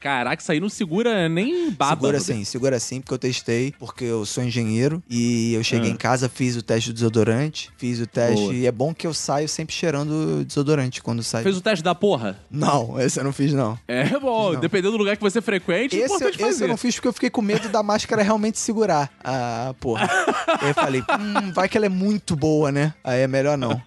Caraca, isso aí não segura nem baba. Segura sim, segura sim, porque eu testei, porque eu sou engenheiro e eu cheguei Ah. em casa, fiz o teste do desodorante, fiz o teste Boa. e é bom que eu saio sempre cheirando desodorante quando saio. Fez o teste da porra? Não, esse eu não fiz não. É bom, Não. dependendo do lugar que você frequente, é Esse, importante esse fazer. eu não fiz porque eu fiquei com medo da máscara realmente segurar a porra. Aí eu falei, hum, vai que ela é muito boa, né? Aí é melhor não.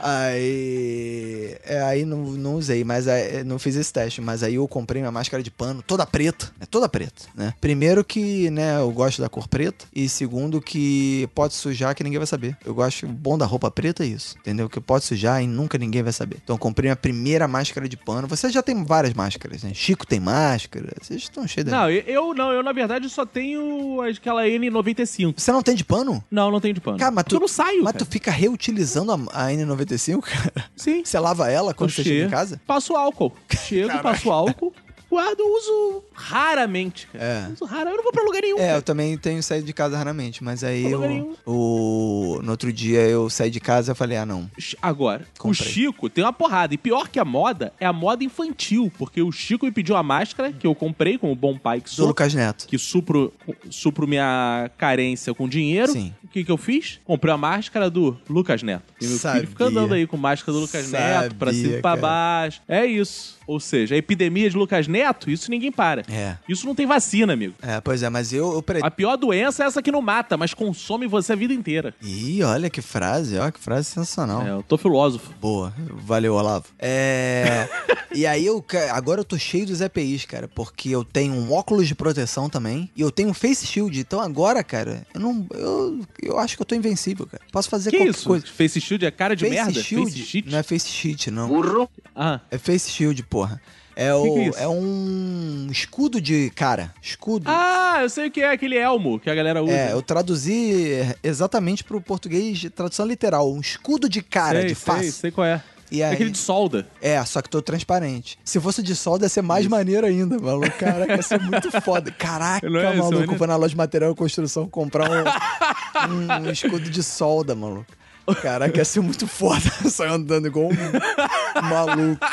Aí. É, aí não, não usei, mas aí, não fiz esse teste. Mas aí eu comprei minha máscara de pano, toda preta. É toda preta, né? Primeiro que, né, eu gosto da cor preta. E segundo que pode sujar que ninguém vai saber. Eu gosto, bom da roupa preta é isso. Entendeu? Que pode sujar e nunca ninguém vai saber. Então eu comprei minha primeira máscara de pano. Você já tem várias máscaras, né? Chico tem máscara. Vocês estão cheios de Não, eu, eu não, eu na verdade só tenho aquela N95. Você não tem de pano? Não, não tenho de pano. Cara, mas tu, eu não saio, mas cara. tu fica reutilizando a, a N95, cara? Sim. Você lava ela quando você chega em casa? Passo álcool. Chego, passo álcool. Guardo, uso raramente, cara. É. Uso raro. Eu não vou pra lugar nenhum. É, cara. eu também tenho saído de casa raramente, mas aí eu, o, no outro dia eu saí de casa e falei, ah, não. Agora, Comprei. o Chico tem uma porrada. E pior que a moda, é a moda infantil. Porque o Chico me pediu uma máscara que eu comprei como bom pai que Do sou. Lucas Neto. Que supro, supro minha carência com dinheiro. Sim. O que, que eu fiz? Comprei a máscara do Lucas Neto. E meu Sabia. filho fica andando aí com máscara do Lucas Neto, pra Sabia, cima e pra cara. baixo. É isso. Ou seja, a epidemia de Lucas Neto, isso ninguém para. É. Isso não tem vacina, amigo. É, pois é, mas eu, eu pre... A pior doença é essa que não mata, mas consome você a vida inteira. Ih, olha que frase, ó, que frase sensacional. É, eu tô filósofo. Boa, valeu, Olavo. É. e aí eu. Agora eu tô cheio dos EPIs, cara, porque eu tenho um óculos de proteção também e eu tenho um face shield. Então agora, cara, eu não. Eu, eu acho que eu tô invencível, cara. Posso fazer Que qualquer isso? coisa. Face shield é cara de face merda? shield Face shield? não é face sheet, não. Ah, É face shield, porra. É, o, Que que é isso? é um escudo de cara. Escudo. ah, eu sei o que é aquele elmo que a galera usa. É, eu traduzi exatamente pro português, de tradução literal. Um escudo de cara, sei, de sei, face. sei qual é. E É aí, aquele de solda. É, só que tô transparente. Se fosse de solda, ia ser mais maneiro ainda, maluco. Caraca, ia ser muito foda. Caraca, Não é isso, maluco, vou na loja de material e construção comprar um, um escudo de solda, maluco. Caraca, ia ser muito foda. Só andando igual um maluco.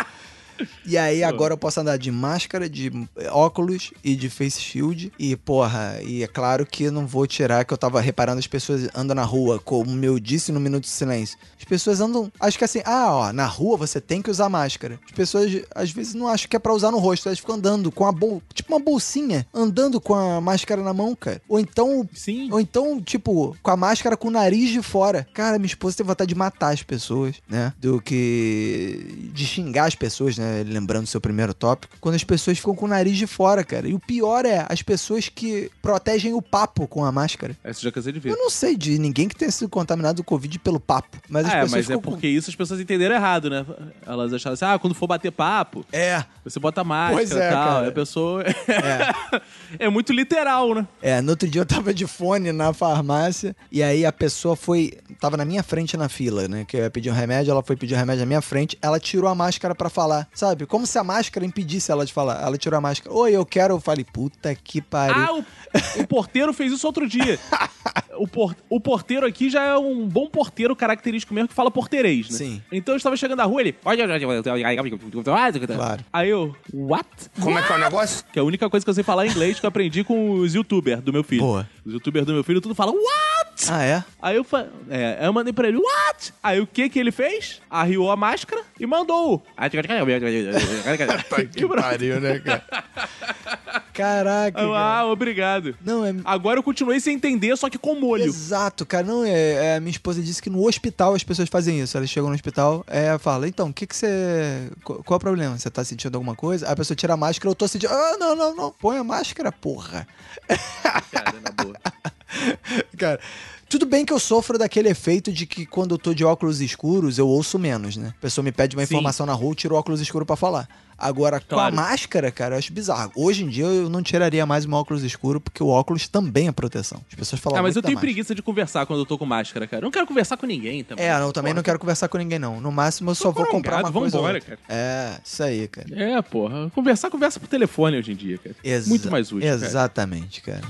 E aí, agora eu posso andar de máscara, de óculos e de face shield. E, porra, e é claro que não vou tirar que eu tava reparando as pessoas andam na rua, como eu disse no Minuto de Silêncio. As pessoas andam. Acho que assim, ah, ó, na rua você tem que usar máscara. As pessoas às vezes não acham que é pra usar no rosto, elas ficam andando com a bol... tipo uma bolsinha, andando com a máscara na mão, cara. Ou então Sim. ou então, tipo, com a máscara com o nariz de fora. Cara, minha esposa tem vontade de matar as pessoas, né? Do que de xingar as pessoas, né? Lembrando o seu primeiro tópico. Quando as pessoas ficam com o nariz de fora, cara. E o pior é as pessoas que protegem o papo com a máscara. Essa eu já cansei de ver. Eu não sei de ninguém que tenha sido contaminado do Covid pelo papo. Mas as É, pessoas mas é ficam com- porque isso as pessoas entenderam errado, né? Elas acharam assim, ah, quando for bater papo, É, você bota máscara Pois é, e tal. cara. E a pessoa... é. é muito literal, né? É, no outro dia eu tava de fone na farmácia e aí a pessoa foi. Tava na minha frente na fila, né? Que eu ia pedir um remédio, ela foi pedir o remédio na minha frente, ela tirou a máscara pra falar, sabe? Como se a máscara impedisse ela de falar. Ela tirou a máscara. Oi, eu quero. Eu falei, puta que pariu. Ah, o, o porteiro fez isso outro dia. O, por- o porteiro aqui já é um bom porteiro característico mesmo que fala porteirês, né? Sim. Então eu estava chegando na rua, ele. Claro. Aí eu, what? Como é que é o negócio? Que é a única coisa que eu sei falar em inglês que eu aprendi com os youtubers do meu filho. Boa. Os youtubers do meu filho tudo fala, what? Ah, é? Aí eu, fa... é, aí eu mandei pra ele, what? Aí o que que ele fez? Arriou a máscara e mandou. Que pariu, né, cara? Caraca. Eu, cara. ah, obrigado. Não, é. Agora eu continuei sem entender, só que com molho. Exato, cara. Não, é, é, minha esposa disse que no hospital as pessoas fazem isso. Elas chegam no hospital, é, fala, então, o que que você. Qual, qual é o problema? Você tá sentindo alguma coisa? Aí a pessoa tira a máscara, eu tô sentindo. Ah, não, não, não. Põe a máscara, porra. Cara, na boa. Cara. Tudo bem que eu sofro daquele efeito de que quando eu tô de óculos escuros, eu ouço menos, né? A pessoa me pede uma Sim. informação na rua, eu tiro o óculos escuro pra falar. Agora, com a Claro. máscara, cara, eu acho bizarro. Hoje em dia eu não tiraria mais meu óculos escuro, porque o óculos também é proteção. As pessoas falam Ah, mas eu tenho preguiça de conversar quando eu tô com máscara, cara. Eu não quero conversar com ninguém também. É, não, também não quero conversar com ninguém, não. No máximo eu só vou comprar uma corongado, coisa. vambora, cara. É, isso aí, cara. É, porra. Conversar, conversa por telefone hoje em dia, cara. Exa- Muito mais útil, cara. Exatamente, cara.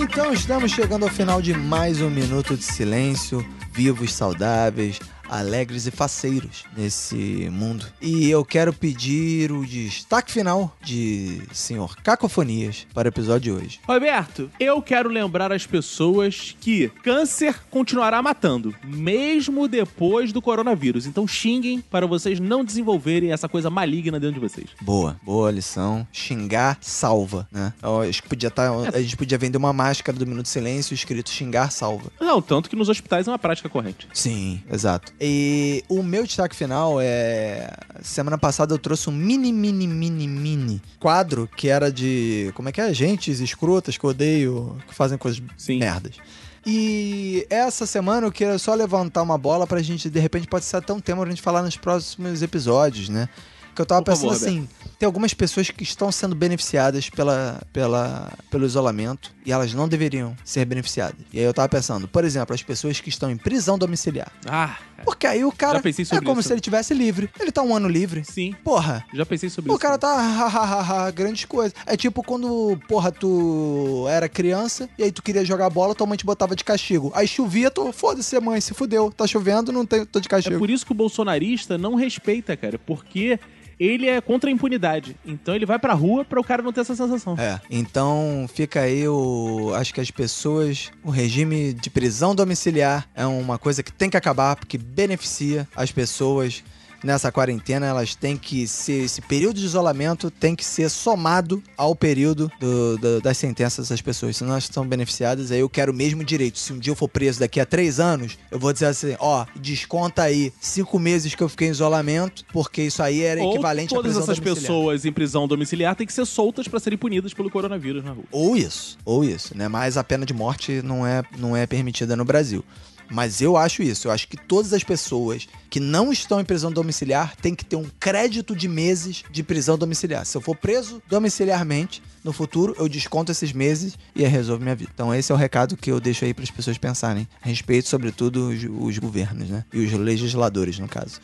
Então estamos chegando ao final de mais um Minuto de Silêncio, vivos, saudáveis, alegres e faceiros nesse mundo. E eu quero pedir o destaque final de Senhor Cacofonias para o episódio de hoje. Roberto, eu quero lembrar as pessoas que câncer continuará matando, mesmo depois do coronavírus. Então xinguem para vocês não desenvolverem essa coisa maligna dentro de vocês. Boa, boa lição. Xingar salva, né? Ó, Acho que podia tá, a gente podia vender uma máscara do Minuto de Silêncio escrito xingar salva. Não, tanto que nos hospitais é uma prática corrente. Sim, exato. E o meu destaque final é. Semana passada eu trouxe um mini, mini, mini, mini quadro que era de. Como é que é? Gentes escrotas que eu odeio, que fazem coisas Sim. merdas. E essa semana eu queria só levantar uma bola pra gente, de repente, pode ser até um tema pra gente falar nos próximos episódios, né? Que eu tava Por pensando favor, assim, tem algumas pessoas que estão sendo beneficiadas pela, pela, pelo isolamento e elas não deveriam ser beneficiadas. E aí eu tava pensando, por exemplo, as pessoas que estão em prisão domiciliar. Ah, Porque aí o cara Já pensei é sobre como isso. se ele tivesse livre. Ele tá um ano livre. sim. Porra, Já pensei sobre o isso. cara tá grandes coisas. É tipo quando, porra, tu era criança e aí tu queria jogar bola, tua mãe te botava de castigo. Aí chovia, tu, foda-se, mãe, se fudeu. Tá chovendo, não tem, tô de É castigo. por isso que o bolsonarista não respeita, cara, porque ele é contra a impunidade. Então ele vai pra rua pra o cara não ter essa sensação. É, então fica aí o. Acho que as pessoas. O regime de prisão domiciliar é uma coisa que tem que acabar, porque beneficia as pessoas nessa quarentena. Elas têm que ser. Esse período de isolamento tem que ser somado ao período do- do- das sentenças das pessoas. Se nós estão beneficiadas, aí eu quero o mesmo direito. Se um dia eu for preso daqui a três anos, eu vou dizer assim: ó, desconta aí cinco meses que eu fiquei em isolamento, porque isso aí era Ou equivalente à todas prisão essas domiciliar. pessoas em prisão domiciliar têm que ser soltas pra serem punidas pelo coronavírus na rua. Ou isso, ou isso, né? Mas a pena de morte não é, não é permitida no Brasil. Mas eu acho isso. Eu acho que todas as pessoas que não estão em prisão domiciliar têm que ter um crédito de meses de prisão domiciliar. Se eu for preso domiciliarmente, no futuro eu desconto esses meses e aí resolve minha vida. Então esse é o recado que eu deixo aí para as pessoas pensarem. Respeito, sobretudo, os, os governos, né? E os legisladores, no caso.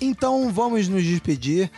Então vamos nos despedir.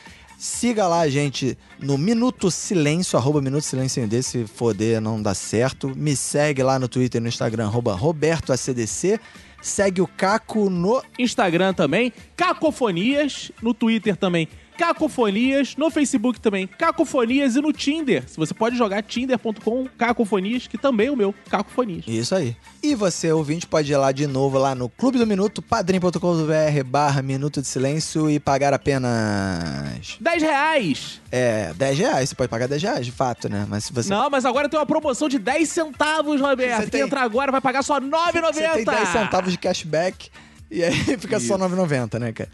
Siga lá a gente no Minuto Silêncio, arroba Minuto Silêncio ainda, se foder não dá certo. Me segue lá no Twitter e no Instagram, arroba RobertoACDC. Segue o Caco no. Instagram também, Cacofonias, no Twitter também, Cacofonias, no Facebook também, Cacofonias e no Tinder. Se você pode jogar tinder.com Cacofonias, que também é o meu, Cacofonias. Isso aí. E você, ouvinte, pode ir lá de novo lá no Clube do Minuto, padrim.com.br barra Minuto de Silêncio e pagar apenas. 10 reais! É, 10 reais. Você pode pagar 10 reais, de fato, né? Mas se você. Não, mas agora tem uma promoção de 10 centavos, Roberto. Você Quem tem- entrar agora vai pagar só R$ 9,90. Você tem 10 centavos de cashback e aí fica só 9,90, né, cara?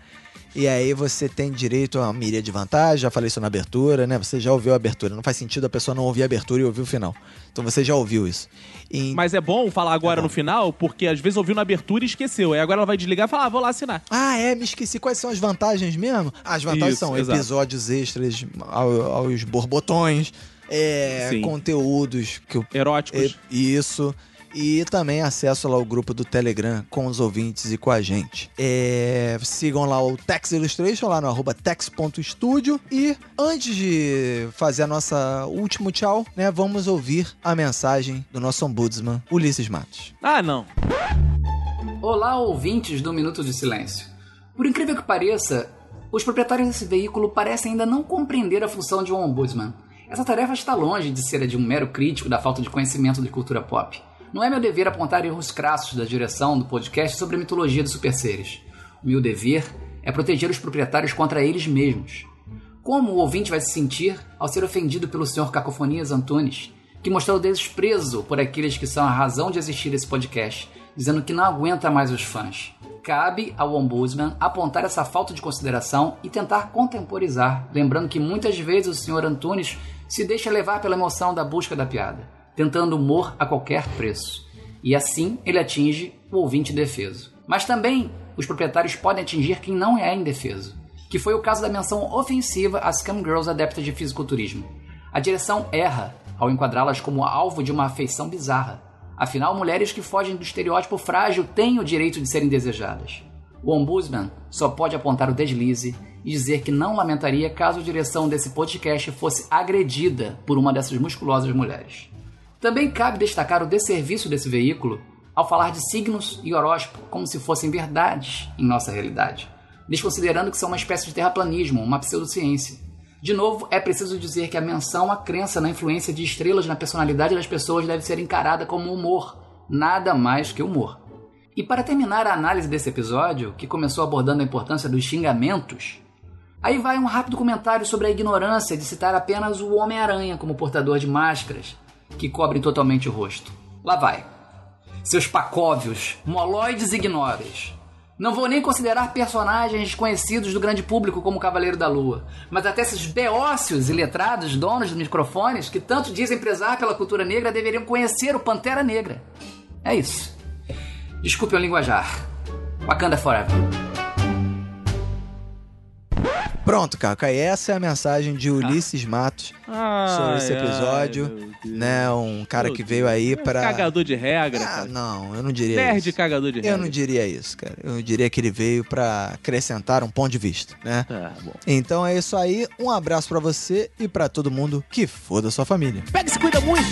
E aí você tem direito a uma miríade de vantagem, já falei isso na abertura, né? Você já ouviu a abertura. Não faz sentido a pessoa não ouvir a abertura e ouvir o final. Então você já ouviu isso. E- Mas é bom falar agora É bom. no final, porque às vezes ouviu na abertura e esqueceu. Aí agora ela vai desligar e falar, ah, vou lá assinar. Ah, é, me esqueci. Quais são as vantagens mesmo? As vantagens Isso, são exato. episódios extras ao- aos borbotões, é, conteúdos que eu Eróticos. É, Isso. E também acesso lá ao grupo do Telegram com os ouvintes e com a gente. É, sigam lá o Tex Illustration, lá no arroba tex.studio. E antes de fazer a nossa último tchau, né, vamos ouvir a mensagem do nosso ombudsman, Ulisses Matos. Ah, não. Olá, ouvintes do Minuto de Silêncio. Por incrível que pareça, os proprietários desse veículo parecem ainda não compreender a função de um ombudsman. Essa tarefa está longe de ser a de um mero crítico da falta de conhecimento de cultura pop. Não é meu dever apontar erros crassos da direção do podcast sobre a mitologia dos superseres. O meu dever é proteger os proprietários contra eles mesmos. Como o ouvinte vai se sentir ao ser ofendido pelo Sr. Cacofonias Antunes, que mostrou desprezo por aqueles que são a razão de existir esse podcast, dizendo que não aguenta mais os fãs? Cabe ao Ombudsman apontar essa falta de consideração e tentar contemporizar, lembrando que muitas vezes o Sr. Antunes se deixa levar pela emoção da busca da piada, tentando humor a qualquer preço. E assim ele atinge o ouvinte defeso. Mas também os proprietários podem atingir quem não é indefeso que foi o caso da menção ofensiva às cam girls adeptas de fisiculturismo. A direção erra ao enquadrá-las como alvo de uma afeição bizarra. Afinal, mulheres que fogem do estereótipo frágil têm o direito de serem desejadas. O ombudsman só pode apontar o deslize e dizer que não lamentaria caso a direção desse podcast fosse agredida por uma dessas musculosas mulheres. Também cabe destacar o desserviço desse veículo ao falar de signos e horóscopo como se fossem verdades em nossa realidade, desconsiderando que são uma espécie de terraplanismo, uma pseudociência. De novo, é preciso dizer que a menção à crença na influência de estrelas na personalidade das pessoas deve ser encarada como humor, nada mais que humor. E para terminar a análise desse episódio, que começou abordando a importância dos xingamentos, aí vai um rápido comentário sobre a ignorância de citar apenas o Homem-Aranha como portador de máscaras que cobrem totalmente o rosto. Lá vai. Seus pacóvios, moloides ignóreis. Não vou nem considerar personagens conhecidos do grande público como Cavaleiro da Lua, mas até esses beócios e letrados, donos dos microfones, que tanto dizem prezar pela cultura negra, deveriam conhecer o Pantera Negra. É isso. Desculpe o linguajar. Wakanda Forever. Pronto, Caca, e essa é a mensagem de Ulisses Matos sobre esse episódio, né? Um cara Meu que veio aí pra... Cagador de regra, Ah, cara. não, eu não diria Nerd isso. cagador de regra. Eu não diria isso, cara. Eu diria que ele veio pra acrescentar um ponto de vista, né? Tá bom. Então é isso aí. Um abraço pra você e pra todo mundo que for da sua família. Pega e se cuida muito!